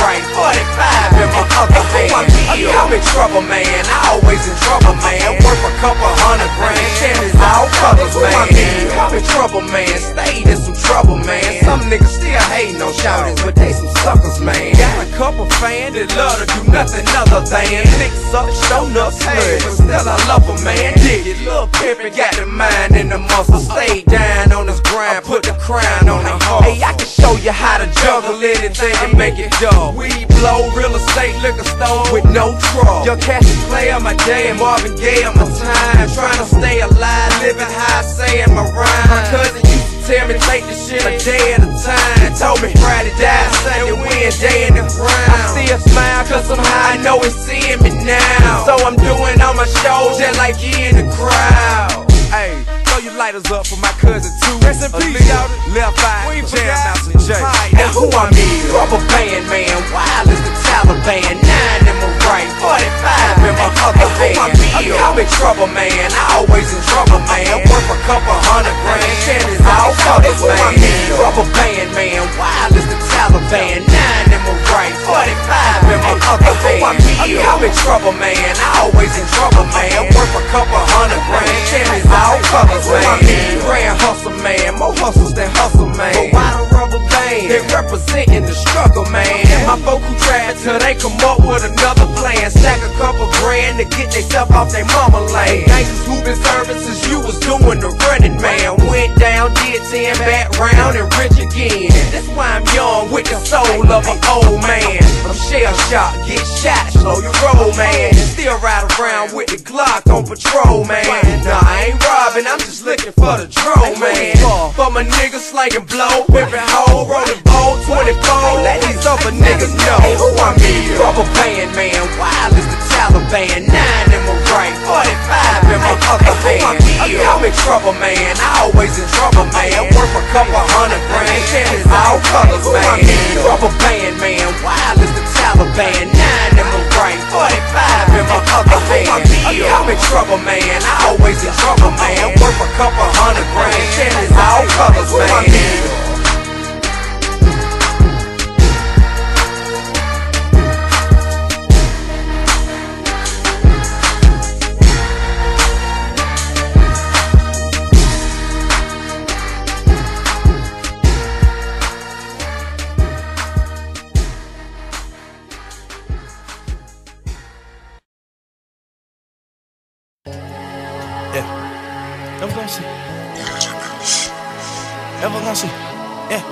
Nine in my right, 45 in my other hand. I'm in trouble, man, I always in trouble, man. Worth a couple hundred grand, chances all colors, man. I'm in trouble, man, stayed in some trouble, man. Some niggas still hating on shouters, but they some suckers, man. Got a couple fans that love to do nothing other than mix up, show enough slut, but still I love a man. Dig it, little pimpin' got the mind and the muscle. Uh-huh. Stay down on his grind, put the crown on the heart. Hey, I can show you how to juggle anything and make it dull. We blow real estate liquor store with no trouble. Your cash is play on my day and Marvin Gaye on my time. Trying to stay alive, living high, saying my rhyme. My cousin used to tell me take this shit a day at a time. He Told me Friday die, Sunday win, day in the grind. I see a smile cause somehow I know it's seeing me now. So I'm doing all my shows just like you in the crowd. Hey, throw your lighters up for my cousin too. Rest in peace, y'all. Left eye, jam out to J. Now who I mean? Rubber band, man. Wild as the Taliban. Nine in my right, 45 in my other hand. I'm in trouble, man. I always in trouble, man. Worth a couple hundred grand. Chances all colors, man. Rubber band, man. Wild as the Taliban. Nine in 45 in my other hand. I'm in trouble, man. I always in trouble, man. Worth a couple hundred grand. Chances all colors, man. Grand hustle, man. More hustles than hustle, man. But why the rubber band? They representing the struggle, man. And my folk who try till they come up with another plan. Stack a couple grand to get themselves off their mama lane. Gangsters who been serving since you was doing the running, man. Went down, did 10 back round and rich again. That's why I'm young with the soul of an old man. I'm shell shocked, get shot, slow your roll, man. Still ride around with the Glock on patrol, man. Nah, I ain't robbing, I'm just looking for the drone, man. For my niggas slanging blow, pimping hole, rolling bowl, 24. Let these other niggas know who I'm mean. Rubber band, man, wild as the Taliban, nine in my right, 45 in my other hand. I'm in trouble, man. I always in trouble, man. Worth a couple hundred grand. Shannon's all colors, man. Rubber band, man. Wild as the Taliban, nine in my right, 45 in my other hand. I'm in trouble, man. I always in trouble, man. Worth a couple hundred grand. Shannon's all colors, man. Never gonna see. Yeah.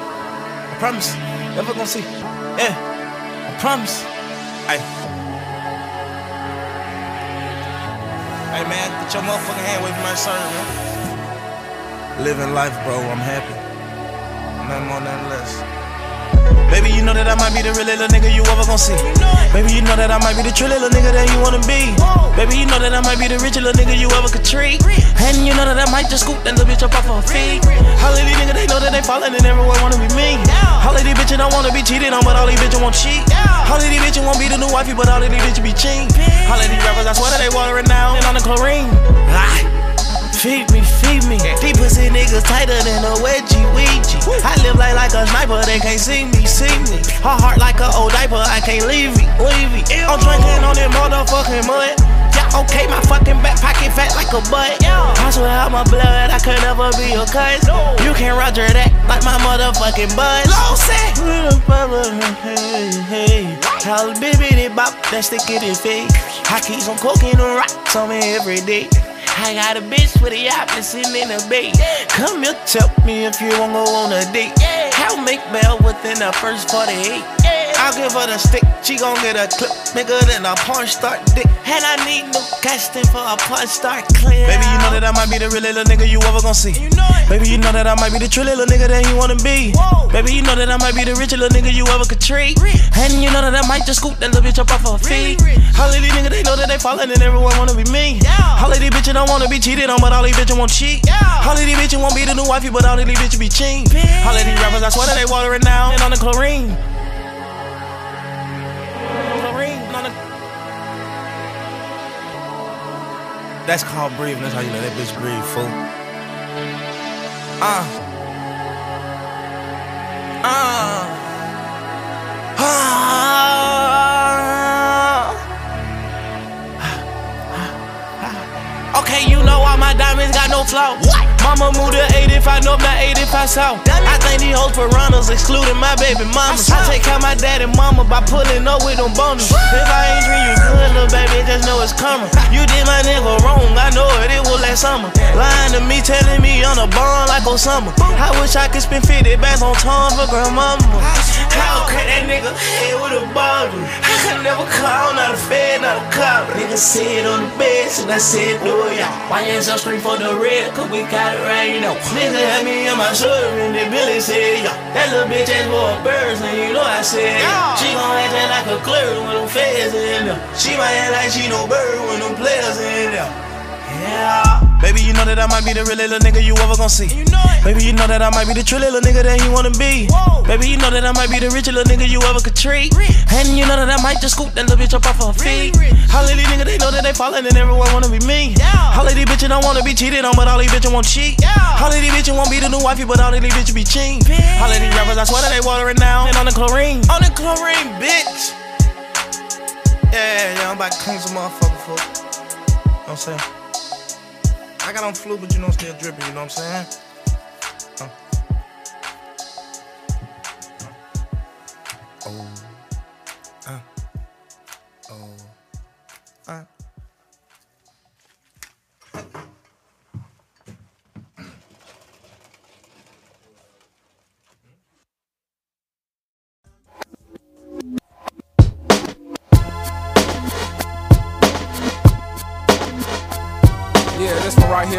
I promise. Never gonna see. Yeah. I promise. Hey. Hey man, get your motherfucking hand away from my son, man. Living life, bro. I'm happy. Nothing more, nothing less. Baby, you know that I might be the real little nigga you ever gon' see. Baby, you know that I might be the true little nigga that you wanna be. Baby, you know that I might be the rich little nigga you ever could treat. And you know that I might just scoop that little bitch up off her feet. All these niggas, they know that they fallin' and everyone wanna be me. All these bitches don't wanna be cheated on, but all these bitches won't cheat. All these bitches won't be the new wifey, but all these bitches be cheap. All these rappers, I swear that they watering now and on the chlorine. Ah. Feed me, feed me. These pussy niggas tighter than a wedgie Ouija. I live like like a sniper, they can't see me, see me. Her heart like a old diaper, I can't leave it, leave it. I'm drinking on that motherfucking mud. Yeah, okay, my fucking back pocket fat like a butt. Yeah. I swear out my blood, I could never be your cousin. You can roger that like my motherfucking buzz. Hey, hey. How bibbity bop, that stick it in fake. I keep some coke in the rocks on me every day. I got a bitch with a yacht and sitting in a bay. Come here, tell me if you wanna go on a date. I'll make bail within the first 48. I'll give her the stick, she gon' get a clip bigger than a porn star dick. And I need no casting for a porn star clear. Baby, you know that I might be the real little nigga you ever gon' see. Baby, you know that I might be the true little nigga that you wanna be. Baby, you know that I might be the rich little nigga you ever could treat. And you know that I might just scoop that little bitch up off her feet. All of these niggas, they know that they fallin' and everyone wanna be me. All of these bitches don't wanna be cheated on, but all these bitches won't cheat. All of these bitches won't be the new wifey, but all of these bitches be cheap. All of these rappers, I swear that they watering now and on the. Chlorine, That's called breathing. That's how you know that bitch breathe, fool. Ah. Uh. Uh. Okay, you know why my diamonds got no flaw. Mama moved to 85 north, not 85 south. I think these hoes piranhas, excluding my baby mamas. I take care of my daddy mama by pulling up with them bonus. If I ain't treat you good, little baby, just know it's coming. You did my nigga wrong, I know it, it was last summer. Lying to me, telling me on a bond like Osama. I wish I could spend 50 bands on Tom for grandmama. How could that nigga head with a bottle? I could never call, not a fed, not a cop. Nigga sit on the bench, and I said, do it, y'all. My hands up straight for the red, cause we got it right now. Nigga had me in my shoulder, and the Billy said, yo. That little bitch ass for a birds, and you know I said, She gon' act like a clear when them feds in there. She might act like she no bird when them players in there. Yeah. Baby, you know that I might be the real little nigga you ever gon' see. Baby, you know that I might be the true little nigga that you wanna be. Baby, you know that I might be the rich little nigga you ever could treat. And you know that I might just scoop that little bitch up off her feet. Of these niggas, they know that they fallin' and everyone wanna be me. All of these bitches don't wanna be cheated on, but all these bitches won't cheat. All of these bitches won't be the new wifey, but all these bitches be. All of these rappers, I swear that they watering now and on the chlorine. On the chlorine, bitch. Yeah, yeah, I'm about to clean some motherfucker foot. You know what I'm saying? I got on flu, but you know, I'm still dripping, you know what I'm saying? Oh. Uh. Oh. Uh.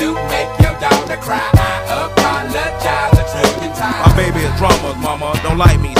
to make your daughter cry. I apologize a trillion times. My baby is drama, mama. Don't like me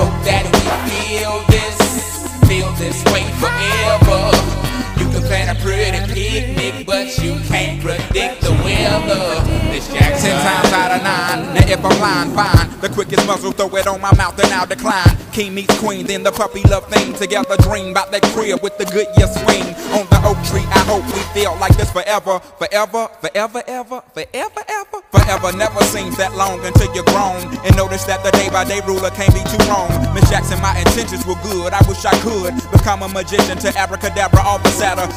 Hope that we feel this, feel this way forever. Plan a pretty picnic, but you can't predict the weather. Miss Jackson. Ten times out of nine. Now if I'm lying, fine. The quickest muzzle, throw it on my mouth, and I'll decline. King meets queen, then the puppy love thing. Together dream about that crib with the good year swing. On the oak tree, I hope we feel like this forever. Forever, forever, ever, forever, ever. Forever never seems that long until you're grown. And notice that the day by day ruler can't be too wrong. Miss Jackson, my intentions were good. I wish I could become a magician to abracadabra all the sadder.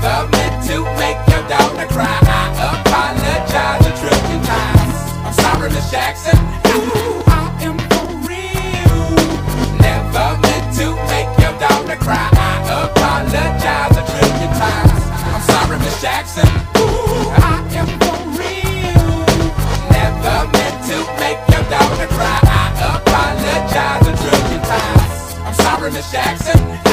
Meant to make your daughter cry. I apologize. I'm sorry, Miss Jackson. Ooh, I am for real. Never meant to make your daughter cry. I apologize. I'm sorry, Miss Jackson. Ooh, I am for real. Never meant to make your daughter cry. I apologize. I'm sorry, Miss Jackson.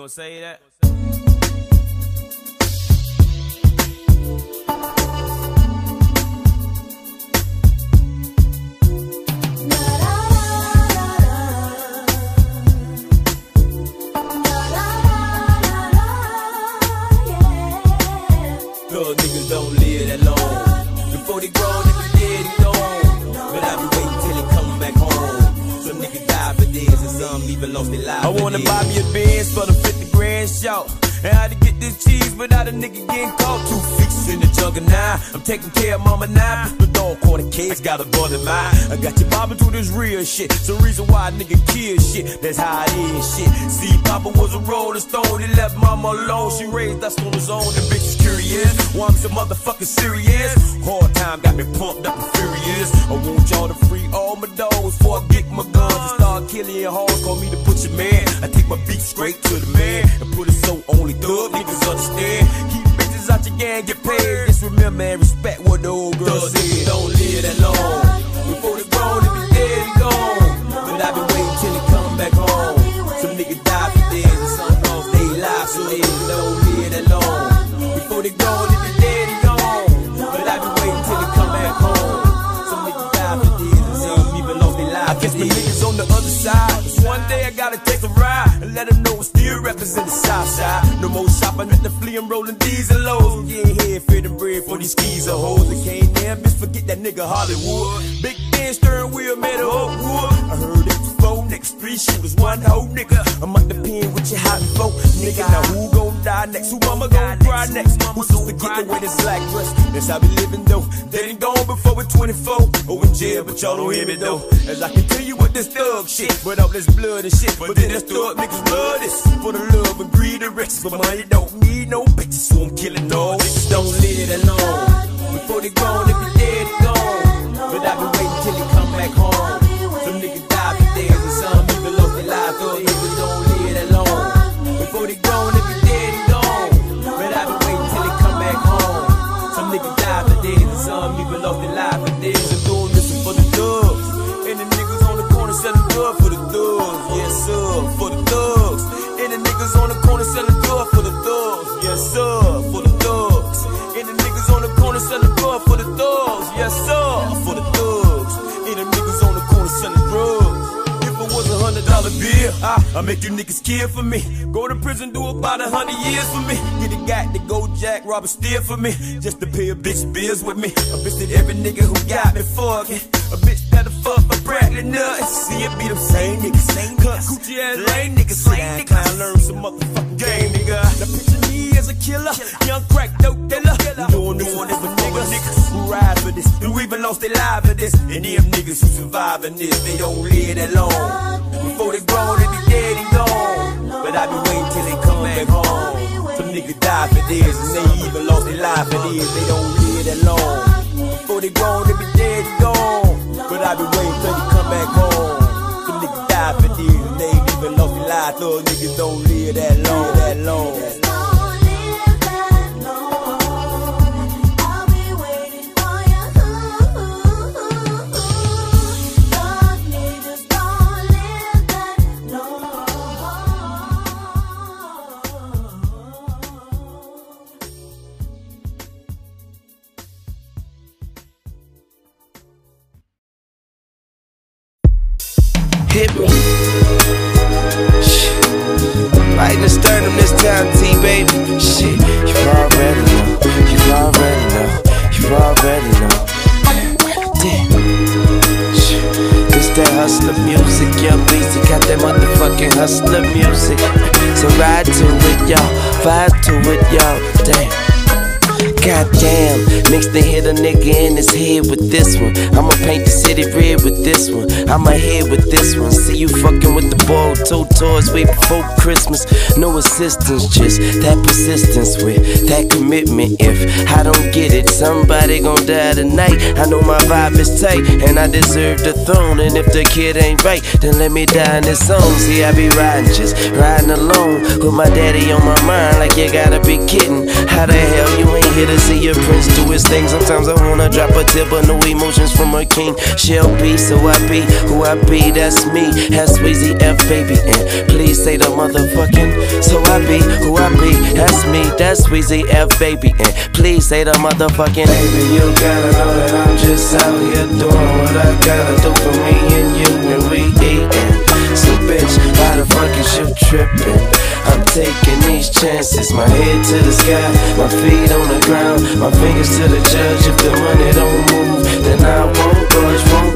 Gonna say that? Niggas don't live that long. Before they dead gone. But I be waiting till they come back home. Some niggas die for this and some even lost their lives. I wanna buy me a Benz for the 50 grand show. And how to this cheese without a nigga getting caught. Two fixes in the now. I'm taking care of mama now. The dog corner case got a bun in mine. I got you bobbing through this real shit. It's the reason why a nigga kill shit. That's how it is shit. See, Papa was a rolling stone. He left mama alone. She raised us on his own. And bitches curious. Why I'm so motherfucking serious. Hard time got me pumped up and furious. I want y'all to free all my dogs before I get my guns and start killing hoes. Call me the butcher man. I take my beat straight to the man and put it so only thug niggas understand. Keep bitches out your gang, get paid. Just remember and respect what the old girl said. don't live that long. Before they grown, they be dead and gone. But I've been waiting till they come back home. Some niggas die for theirs and live, so they don't live that long. Before they gone, if they dead, they gone. But I be waiting till they come back home. Some niggas die for this, and some even lost their lives. I guess my niggas on the other side. One day I gotta take a ride and let them know we still represent the south side. No more shopping at the flea and rolling and lows. Getting head fed and bread for these skis or hoes. They can't damn bitch forget that nigga Hollywood. Big Ben steering wheel made of wood. I heard it before, next three she was one whole nigga. I'm the pen with your hot folk, nigga. Now who gon' die next? Who mama gon' cry next? Who's supposed to get the way this black dress? That's how we living though. They done gone before we're 24. Oh, in jail, but y'all don't hear me though. As I continue with this thug shit, but all this blood and shit. But then this thug niggas love this for the love and greed and riches. But money don't need no bitches, so I'm killing all niggas. Don't live that long. Before they gone, if they dead, they gone. But I be waiting till they come back home. Some niggas die for theirs, and some even lost their lives. Thug niggas don't live that long. Before they gone, lost their lives for theirs. I'm doing this for the thugs. And the niggas on the corner selling drugs for the thugs. Yes, sir, for the thugs. And the niggas on the corner selling drugs for the thugs. Yes, sir, for the thugs. And the niggas on the corner selling drugs for the thugs. Yes, sir, for the thugs. Dollar bill, I, make you niggas kill for me. Go to prison, do about a hundred years for me. Get a guy to go jack, rob a steal for me. Just to pay a bitch bills with me. A bitch that every nigga who got me fucking. A bitch that'll fuck for Bradley nuts. See it be them same niggas. Same Cut coochie ass lame niggas. Same niggas. I learn some motherfucking game, nigga. Now picture me as a killer. Young crack dope dealer. I'm doing this one for niggas who ride for this. Who even lost their life for this. And them niggas who surviving this, they don't live that long. Before they grown, they be dead and gone. But I be waiting till they come back home. Some niggas die for this, and they even lost their life for this. They don't live that long. Before they grown, they be dead and gone. But I be waiting till they come back home. Some niggas die for this, and they even lost their life. Those niggas don't No assistance, just gon' die tonight. I know my vibe is tight, and I deserve the throne. And if the kid ain't right, then let me die in this song. See, I be riding, just riding alone with my daddy on my mind. Like you gotta be kidding. How the hell you ain't here to see your prince do his thing? Sometimes I wanna drop a tip, but no emotions from a king. She'll be, so I be who I be. That's me. That's Weezy F baby, and please say the motherfucking. So I be who I be. That's me. That's Weezy F baby, and please say the motherfucking. Baby, you gotta know that I'm just out here doing what I gotta do for me and you, and we eatin'. So bitch, why the fuck is you trippin'? I'm taking these chances, my head to the sky, my feet on the ground, my fingers to the judge. If the money don't move, then I won't budge, won't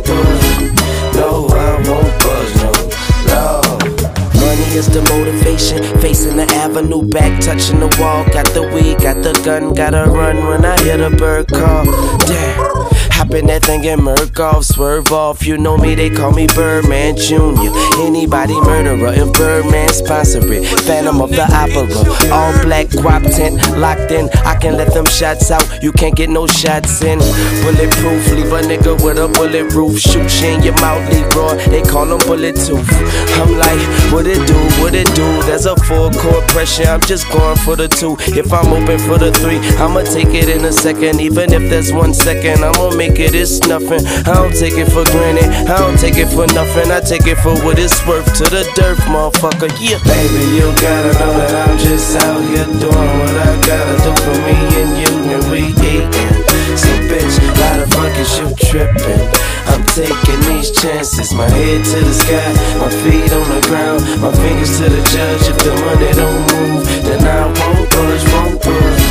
Is the motivation, facing the avenue, back touching the wall. Got the weed, got the gun, gotta run when I hear the bird call. Damn. Hop in that thing and murk off, swerve off. You know me, they call me Birdman Jr. Anybody murderer, if Birdman sponsor it. Phantom of the Opera, all black guap tent, locked in. I can let them shots out, you can't get no shots in. Bulletproof, leave a nigga with a bullet roof. Shoot you in your mouth, Leroy, they call him bullet tooth. I'm like, what it do, what it do? There's a full court pressure, I'm just going for the two. If I'm open for the three, I'ma take it in a second. Even if there's one second, I'ma make make it, it's nothing. I don't take it for granted, I don't take it for nothing. I take it for what it's worth to the dirt, motherfucker. Yeah, baby, you gotta know that I'm just out here doing what I gotta do for me and you, and we eatin'. So, bitch, why the fuck is you tripping? I'm taking these chances, my head to the sky, my feet on the ground, my fingers to the judge. If the money don't move, then I won't budge, won't budge.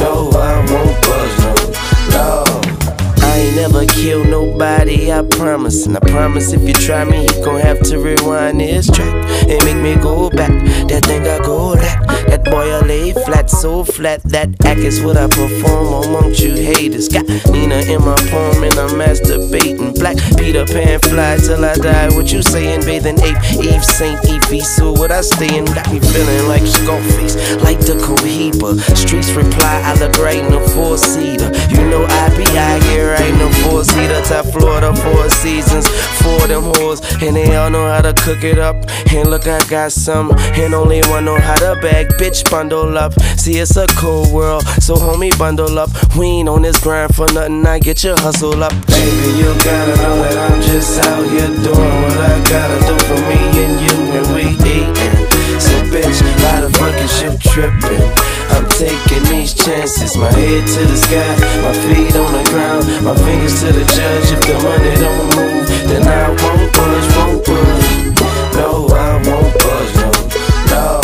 No, I won't ain't never killed nobody, I promise. And I promise if you try me, you gon' have to rewind this track and make me go back. That thing I go that. That boy I lay flat, so flat. That act is what I perform amongst you haters. Got Nina in my palm and I'm masturbating. Black Peter Pan fly till I die. What you saying? Bathing ape, Eve Saint Evie. So what I stay in got me feeling like Scarface, like the Cohiba. Streets reply, I look right in the four seater. You know I be out here right in the four seater. Top Florida, four seasons, four them whores. And they all know how to cook it up. And look, I got some. And only one know how to bag. Bitch, bundle up. See, it's a cold world. So, homie, bundle up. We ain't on this grind for nothing. I get your hustle up. Baby, you gotta know that I'm just out here doing what I gotta do for me and you. And we eating. So, bitch, why the fuck is you tripping? I'm taking these chances. My head to the sky, my feet on the ground, my fingers to the judge. If the money don't move, then I won't budge, won't budge. No, I won't budge, no, no.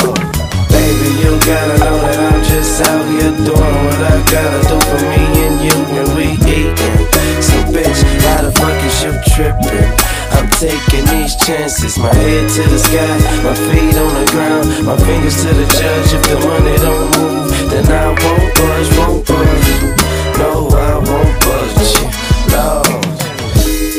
Baby, you gotta know that I'm just out here doing what I gotta do for me and you, and we eating. So, bitch, why the fuck is you tripping? I'm taking these chances, my head to the sky, my feet on the ground, my fingers to the judge. If the money don't move, then I won't budge, won't budge. No, I won't budge, no.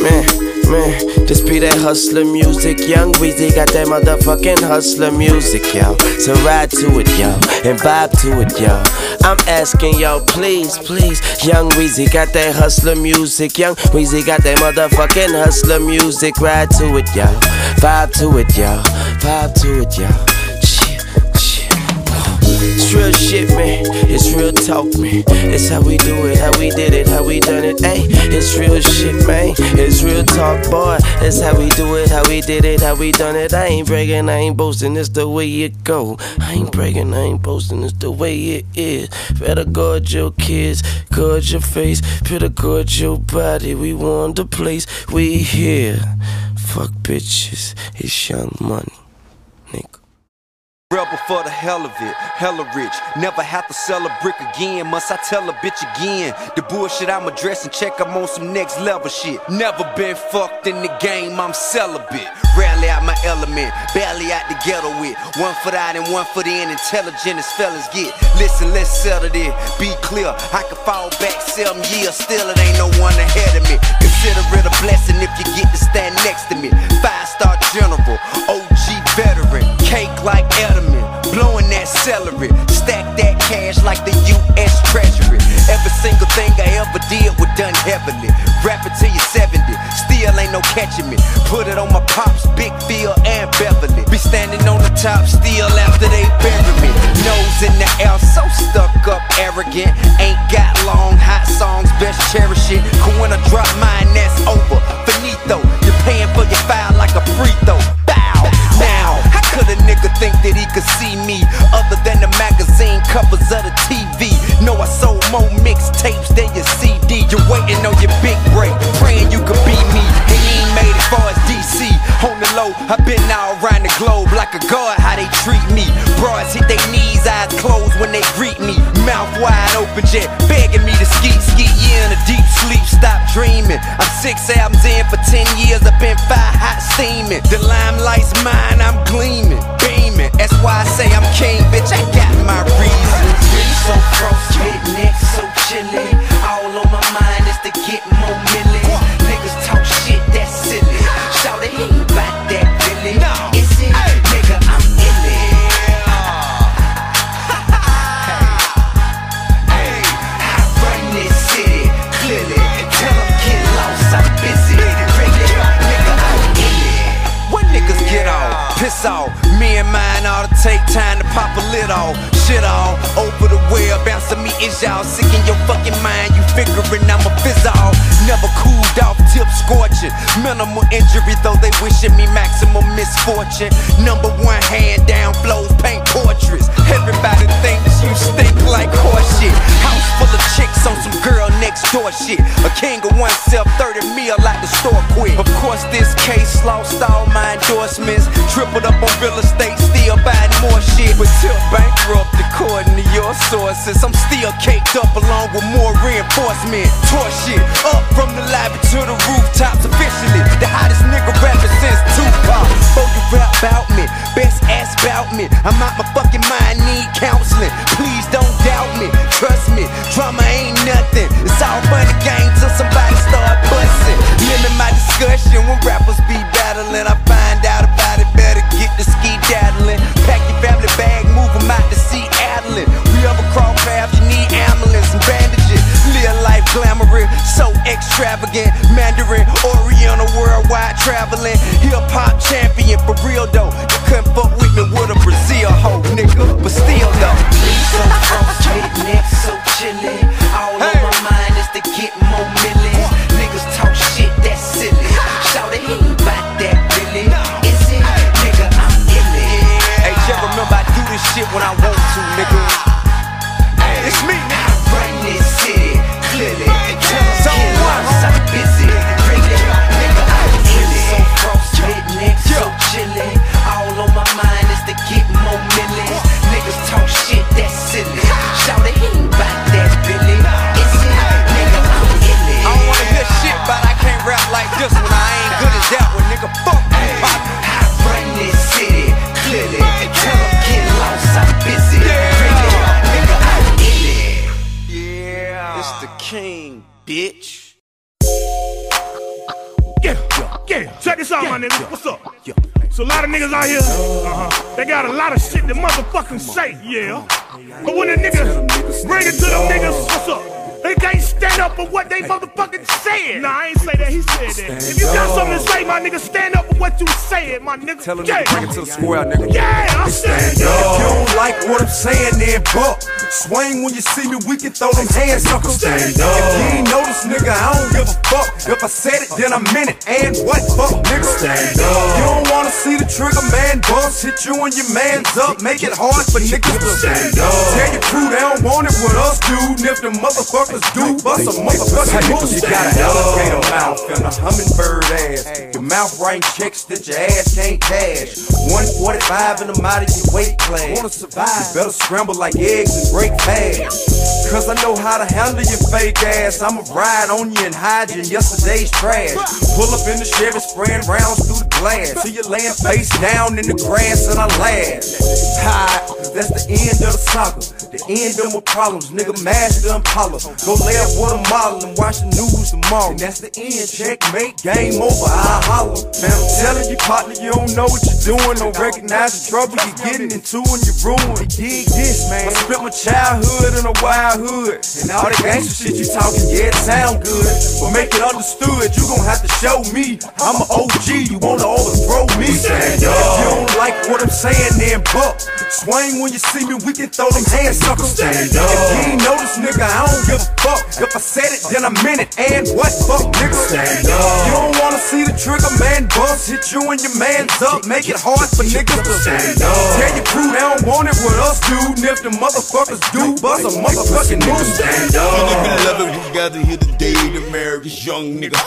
Man, man, this be that hustler music. Young Weezy got that motherfucking hustler music, yo. So ride to it, yo, and vibe to it, yo. I'm asking yo, please, please. Young Weezy got that hustler music. Young Weezy got that motherfucking hustler music. Ride to it, yo. Vibe to it, yo. Vibe to it, yo. It's real shit, man. It's real talk, man. It's how we do it, how we did it, how we done it. Hey, it's real shit, man. It's real talk, boy. It's how we do it, how we did it, how we done it. I ain't bragging, I ain't boasting. It's the way it go. I ain't bragging, I ain't boasting. It's the way it is. Better guard your kids, guard your face. Better guard your body. We want the place. We here. Fuck bitches. It's young money. Rebel for the hell of it, hella rich. Never have to sell a brick again. Must I tell a bitch again? The bullshit I'm addressing, check I'm on some next level shit. Never been fucked in the game, I'm celibate. Rarely out my element, barely out the ghetto with. One foot out and one foot in, intelligent as fellas get. Listen, let's settle this. Be clear, I can fall back seven years, still it ain't no one ahead of me. Consider it a blessing if you get to stand next to me. Five star general, OG veteran, cake like Edelman, celery, stack that cash like the U.S. Treasury. Every single thing I ever did was done heavily. Rap it till you're 70, still ain't no catching me. Put it on my pops, Big Phil and Beverly. Be standing on the top still after they bury me. Nose in the air, so stuck up, arrogant. Ain't got long, hot songs, best cherish it. Cause when I drop mine, that's over. Finito, you're paying for your file like a free throw. Bow, could a nigga think that he could see me other than the magazine covers of the TV? No, I sold more mixtapes than your CD. You're waiting on your big break, praying you could be me. On the low, I've been all around the globe like a god, how they treat me. Broads hit their knees, eyes closed when they greet me. Mouth wide open, jet begging me to ski, ski. Yeah, in a deep sleep, stop dreaming. I'm six albums in for ten years, I've been five hot steaming. The limelight's mine, I'm gleaming, beaming. That's why I say I'm king, bitch. I got my reasons. So frostbit, neck so chilly. Pop a lid off. Shit all is y'all. Sick in your fucking mind, you figuring I'm a all. Never cooled off. portion. Minimal injury, though they wishing me maximum misfortune. Number one hand down flows, paint portraits. Everybody thinks you stink like horseshit. House full of chicks on some girl next door shit. A king of oneself, 30 mil like the store quit. Of course, this case lost all my endorsements. Tripled up on real estate, still buying more shit. But till bankrupt according to your sources. I'm still caked up along with more reinforcement. Tore shit up from the lobby to the rooftops officially. The hottest nigga rapping since Tupac. Before you rap about me, best ask about me. I'm out my fucking mind, need counseling. Please don't doubt me, trust me. Drama ain't nothing. It's all fun and game till somebody nigga. Tell him yeah. to bring it to the square, nigga. Yeah, I stand If you don't like what I'm saying, then buck. Swing when you see me, we can throw them hands, sucker. Stand up. If you ain't notice, nigga, I don't give a fuck. If I said it, then I meant it. And what fuck, nigga? Stand up. You don't wanna see the trigger man bust. Hit you and your mans up. Make it hard for niggas to stand up. Tell your crew they don't want it with us, dude. If the motherfuckers do, bust a motherfucking move. You got an alligator mouth and a hummingbird ass. Your mouth writing checks that your ass can't cash. 145 and I'm out of your weight class. Wanna survive? You better scramble like eggs and break fast. Cause I know how to handle your fake ass. I'ma ride on you and hide you in yesterday's trash. Pull up in the Chevy, spraying rounds through the glass. See you laying face down in the grass and I laugh. Hi, that's the end of the saga. The end of my problems, nigga. Master Impala. Go lay up with a model and watch the news tomorrow. And that's the end. Checkmate, game over. I holler. Man, I'm telling you, partner, you don't know what you're doing. Don't recognize the trouble you're getting into and you're ruined. Dig this, man. I spent my childhood in a wild hood. And all the gangster shit you talking, yeah, it sound good. But make it understood, you gon' have to show me. I'm an OG, you wanna me. What I'm saying, then buck. Swing when you see me, we can throw them hands, sucker. Stand up. If you ain't notice, nigga, I don't give a fuck. If I said it, then I meant it. And what fuck, nigga? Stand up. You don't wanna see the trigger man bust. Hit you and your mans up. Make it hard for niggas to stand up. Tell your crew they don't want it with us, dude. And if the motherfuckers do, bust a motherfucking move. Stand up. Fully beloved, we gather here today to marry this young nigga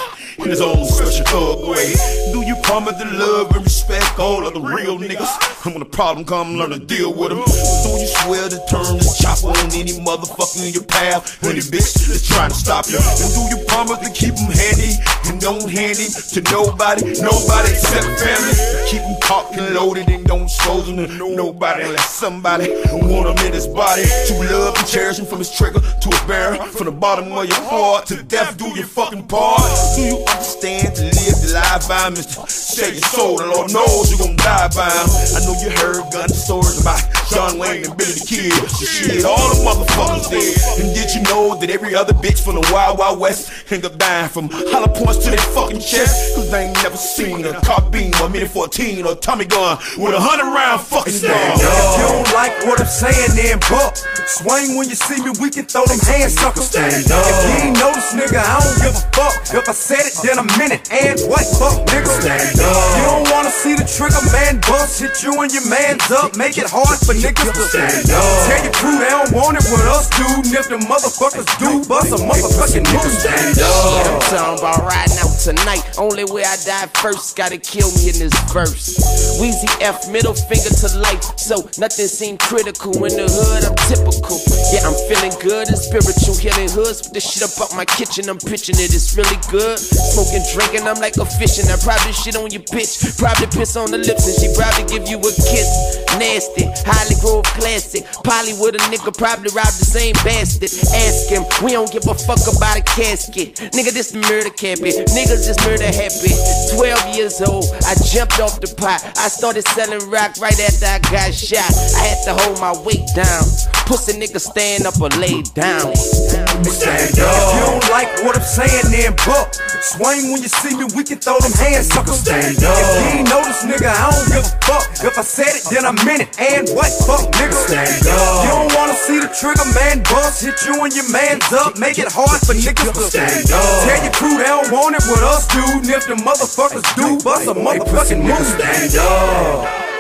in his own special thug way. Do you promise to love and respect all of the real niggas? And when a problem come, learn to deal with them. Do you swear to turn this chopper on any motherfucker in your path? Any bitch that's trying to stop you? And do you promise to keep him handy and don't hand to nobody, nobody except family? Keep him cocked and loaded and don't expose him to nobody unless somebody want him in his body. To love and cherish him from his trigger to his barrel, from the bottom of your heart to death, do your fucking part. Do you understand to live the life by him is to save your soul? The Lord knows you're gonna die by him. I know you heard gun stories about John Wayne and Billy the Kid. Shit, all the motherfuckers dead. And did you know that every other bitch from the Wild Wild West end up dying from hollow points to their fucking chest? Cause they ain't never seen a carbine or Mini 14 or Tommy gun with a hundred round fucking gun. If you don't like what I'm saying, then buck. Swing when you see me, we can throw them hands, sucker. Stand up. If you ain't notice, nigga, I don't give a fuck. If I said it, then a minute. And what? Fuck, nigga. Stand up. You don't wanna see the trigger man bust. Hit you and your mans up. Make it hard for niggas to stand up. Tell your crew they don't want it with us, dude. And if the motherfuckers do, bust a motherfucking move. Stand Yeah, I'm up. talking about riding out tonight. Only way I die first, gotta kill me in this verse. Weezy F, middle finger to life. So nothing seemed critical in the hood, I'm typical. Yeah, I'm feeling good and spiritual. Healing hoods with the shit up out my kitchen. I'm pitching it, it's really good. Smoking, drinking, I'm like a fish, and I probably shit on your bitch. Probably piss on the lips, and she probably give you a kiss. Nasty, highly grove classic. Polly with a nigga probably robbed the same bastard. Ask him, we don't give a fuck about a casket. Nigga, this the murder cabbie. Niggas just murder happy. 12 years old, I jumped off the pot. I started selling rock right after I got shot. I had to hold my weight down. Pussy nigga stand up or lay down. Stand up. If you don't like what I'm saying, then buck. Swing when you see me, we can throw them hands, sucker. Stand up. If you ain't know this nigga, I don't give a fuck. If I said it, then I meant it. And what? Fuck, nigga. Stand up. You don't wanna see the trigger man bust. Hit you and your mans up. Make it hard for niggas to Stand up. Tell your crew they don't want it with us, dude. And if the motherfuckers do, bust a motherfucking move. Stand up.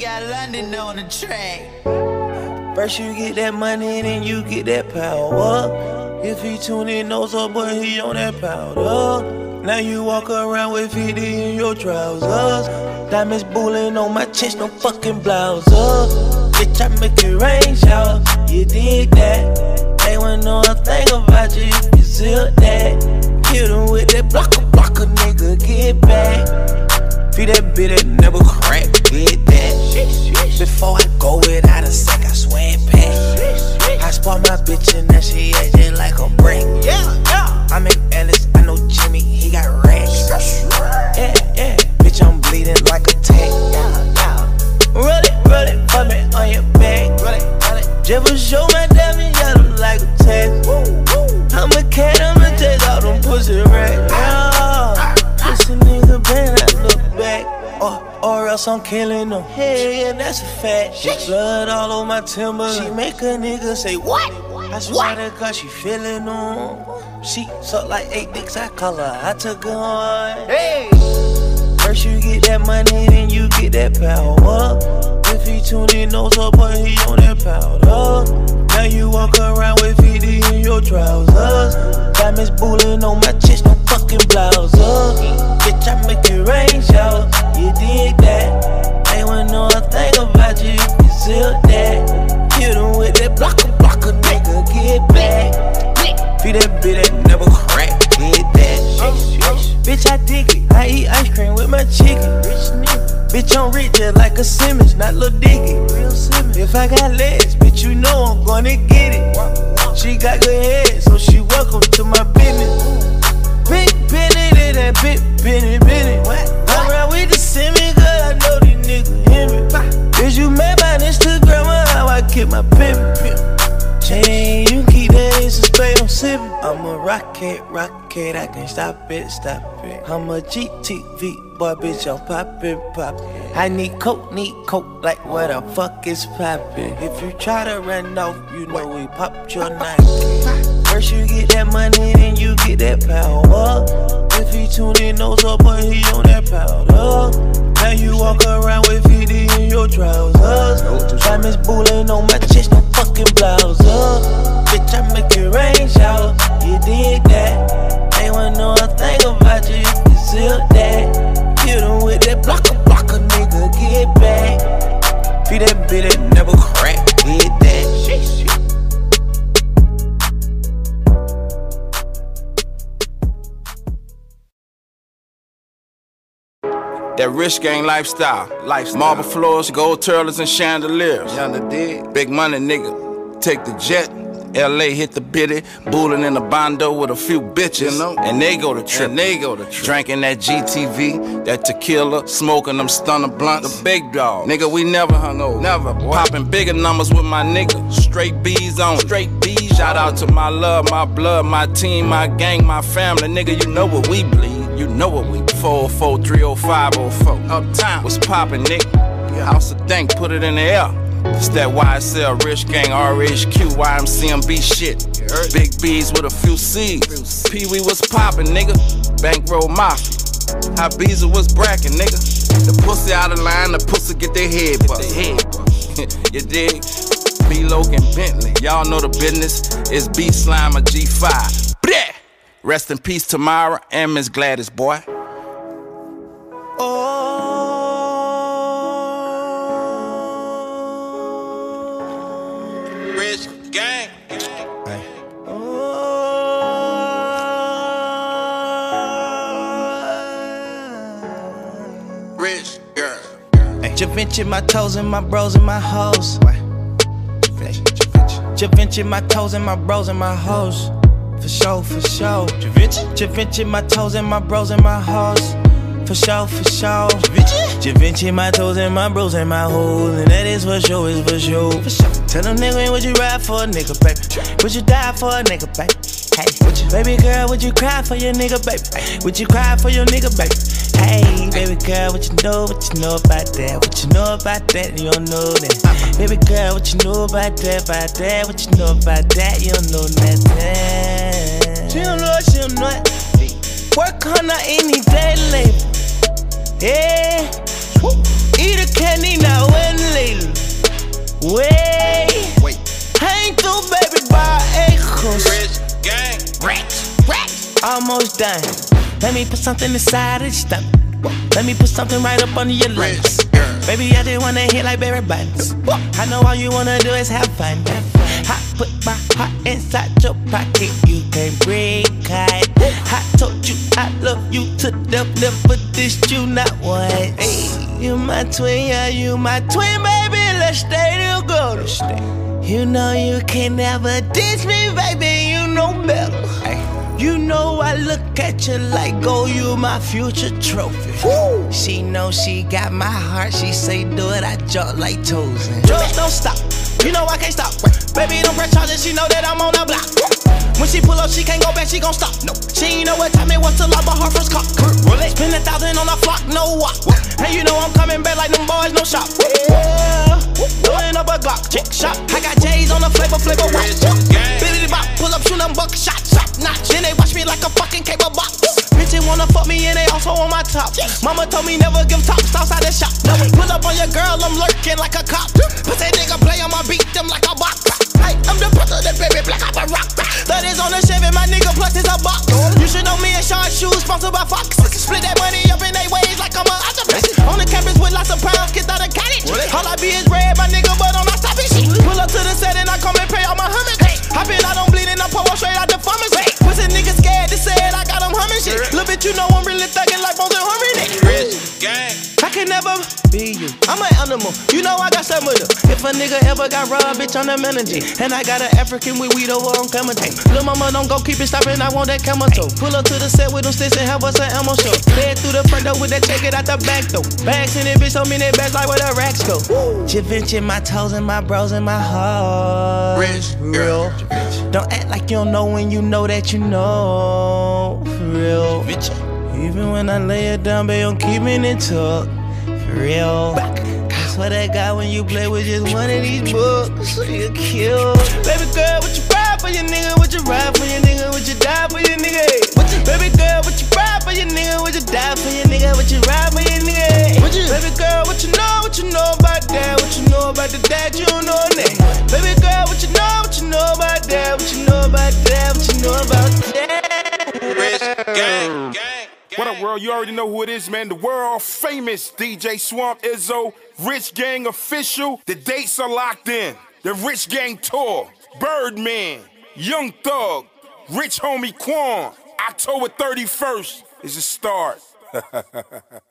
Got London on the track. First you get that money, and then you get that power. If he tune in, knows up, but he on that powder. Now you walk around with 50 in your trousers. Diamonds bullying on my chest, no fucking blouse blouses. Bitch, I make it rain shower. You dig that? They wanna know a thing about you if you zip that. Hit 'em with that blocker, blocker, nigga, get back. Feed that bitch that never. Before I go without a sec, I swear it back. I spot my bitch and that she acting like a brick. Yeah, yeah. I make Ellis, I know Jimmy, he got racks. Yeah, yeah. Bitch, I'm bleeding like a tank. Roll it, roll it, put me on your back. Just for show my I'm killing them. Hey, yeah, that's a fact. Blood all over my timber. She make a nigga say, What? I swear to God, she feeling them. She suck like eight dicks, I call her. I took her on. Hey! First you get that money, then you get that power. If he tune in, knows up, but he on that powder. Now you walk around with 50 in your trousers. Diamonds bullying on my chest, no fucking blouses. Bitch, I make it rain shower. You dig that? Ain't wanna know a thing about you if you zip that. Hit 'em with that blocker, blocker, nigga, get back. Feed that bitch that never crack, get that. Bitch, I dig it. I eat ice cream with my chicken. Rich nigga. Bitch, I'm rich just like a Simmons, not Lil Dicky. Real Simmons. If I got legs, bitch, you know I'm gonna get it. She got good head, so she welcome to my business. Big Benny, to that big Benny, Benny. I ride with the Simmons, girl, I know these niggas hear me. Is you mad by Instagram or how I keep my pimp? Chain, you keep that ace of spade, I'm sipping. I'm a rocket, rocket, I can't stop it, stop it. I'm a GTV, boy, bitch, I'm poppin', poppin'. I need coke, need coke, like what the fuck is poppin'? If you try to run off, you know we popped your Nike. First you get that money, then you get that power. If he tune in, knows up, but he on that powder. Now you walk around with 50 in your trousers. Diamonds bullying on my chest, no fucking blouses. Bitch, I make it rain shower. You did that? Ain't wanna know a thing about you you zip that. Hit 'em with that blocker, blocker, nigga, get back. Feed that bitch that never crack, get that. That rich gang lifestyle. lifestyle. Marble floors, gold turtles, and chandeliers. Big money nigga. Take the jet, LA hit the bitty, booling in a bondo with a few bitches. You know? And they go to trip. And they go to trip. Drinking that GTV, that tequila, smoking them stunner blunts. The big dog. Nigga, we never hung over. Never, boy. Popping bigger numbers with my nigga. Straight B's on. Straight B's. Shout out to my love, my blood, my team, my gang, my family. Nigga, you know what we bleed. You know what we 404 30504. Uptown. What's poppin', nigga? House of Dank, put it in the air. It's that YSL, Rich Gang, RHQ, YMCMB shit. Big B's with a few C's. Pee Wee was poppin', nigga. Bankroll Mafia. How Beezer was brackin', nigga. The pussy out of line, the pussy get their head bust. you dig? B Loke and Bentley. Y'all know the business. It's B Slime or G5. Bleh! Rest in peace, Tamara and Miss Gladys, boy. Oh, rich Gang. Hey. Oh. Rich girl. Givenchy, my toes and my bros and my hoes. Givenchy, my toes and my bros and my hoes. For sure, for sure. Givenchy, Da Vinci, my toes and my bros and my hoes. For sure, for sure. Givenchy, Da Vinci, my toes and my bros and my hoes. And that is for sure, is for sure. For sure. Tell them nigga, ain't would you ride for a nigga, baby? Would you die for a nigga, baby? Hey, baby girl, would you cry for your nigga, baby? Would you cry for your nigga, baby? Hey, baby girl, what you know, what you know about that? What you know about that? You don't know that. Baby girl, what you know about that? About that? What you know about that? You don't know nothing. She don't know, she don't know. Work on her any day, label. Yeah. Eat a candy now and later. Wait. Wait. Hang through, baby, by acres. Rich Gang. Rats, rats. Almost done. Let me put something inside of your stomach. Let me put something right up under your lungs. Baby, I just wanna hit like Barry Bonds. I know all you wanna do is have fun. I put my heart inside your pocket. You can't break it. I told you I love you to death, never dissed you not once. Hey, you my twin, yeah, you my twin, baby. Let's stay together. You know you can never diss me, baby. You know better. You know I look at you like, oh, you my future trophy. She know she got my heart. She say do it, I jump like toes. Drugs don't stop. You know I can't stop. Baby, don't press charges. She know that I'm on the block. When she pull up, she can't go back. She gon' stop. No, she ain't know what time it was till I bought her first car. Spend a thousand on a flock, no walk. And you know I'm coming back like them boys, no shop. Yeah, throwing up a Glock, chick shot. I got J's on the flavor, flavor watch. Billy the bop, pull up, shoot them buck shot, shot, notch. Then they watch me like a fucking cable box. Bitches wanna fuck me and they also on my top. Mama told me never give them tops outside the shop. Pull up on your girl, I'm lurking like a cop. Put that nigga play on my beat, them like a box. Hey, I'm the president, baby, black up a rock. That is on the Chevy, my nigga, plus is a box. You should know me and Sean Shoes, sponsored by Fox. Split that money up in they ways like I'm a octopus. On the campus with lots of pounds, kids out of college. All I be is red, my nigga, but I'm not stopping shit. Pull up to the set and I come and pay all my hummus. I been out on bleeding, I pour one straight out the pharmacy. Pussy nigga scared to say it, I got them humming shit. Little bit, you know I'm really thugging like Bones and Harmony. Rich Gang. I can never be you. I'm an animal. You know I got some of them. If a nigga ever got robbed, bitch, I'm the manager. And I got an African with weed over on camera tape. Lil' mama don't go keep it stopping. I want that camera toe. Pull up to the set with them sticks and have us an ammo show. Head through the front door with that check it out the back door. Bags in it, bitch, so many bags like where the racks go. Givenchy, my toes and my bros and my heart. Rich real. Don't act like you don't know when you know that you know. For real. Even when I lay it down, babe, I'm keeping it tucked. For real. That's what I got when you play with just one of these books. You kill. Baby girl, what you ride for your nigga? What you ride for your nigga? What you die for your nigga? What you, baby girl, what you ride for your nigga? What you die for your nigga? What you ride for your nigga? What you, baby girl, what you know? What you know about that? What you know about the dad? You don't know that. Baby girl, what you know? What you know about that? What you know about that? What you know about that? Rich Gang. What up, world? You already know who it is, man. The world famous DJ Swamp Izzo, Rich Gang official. The dates are locked in. The Rich Gang tour, Birdman, Young Thug, Rich Homie Quan. October 31st is the start.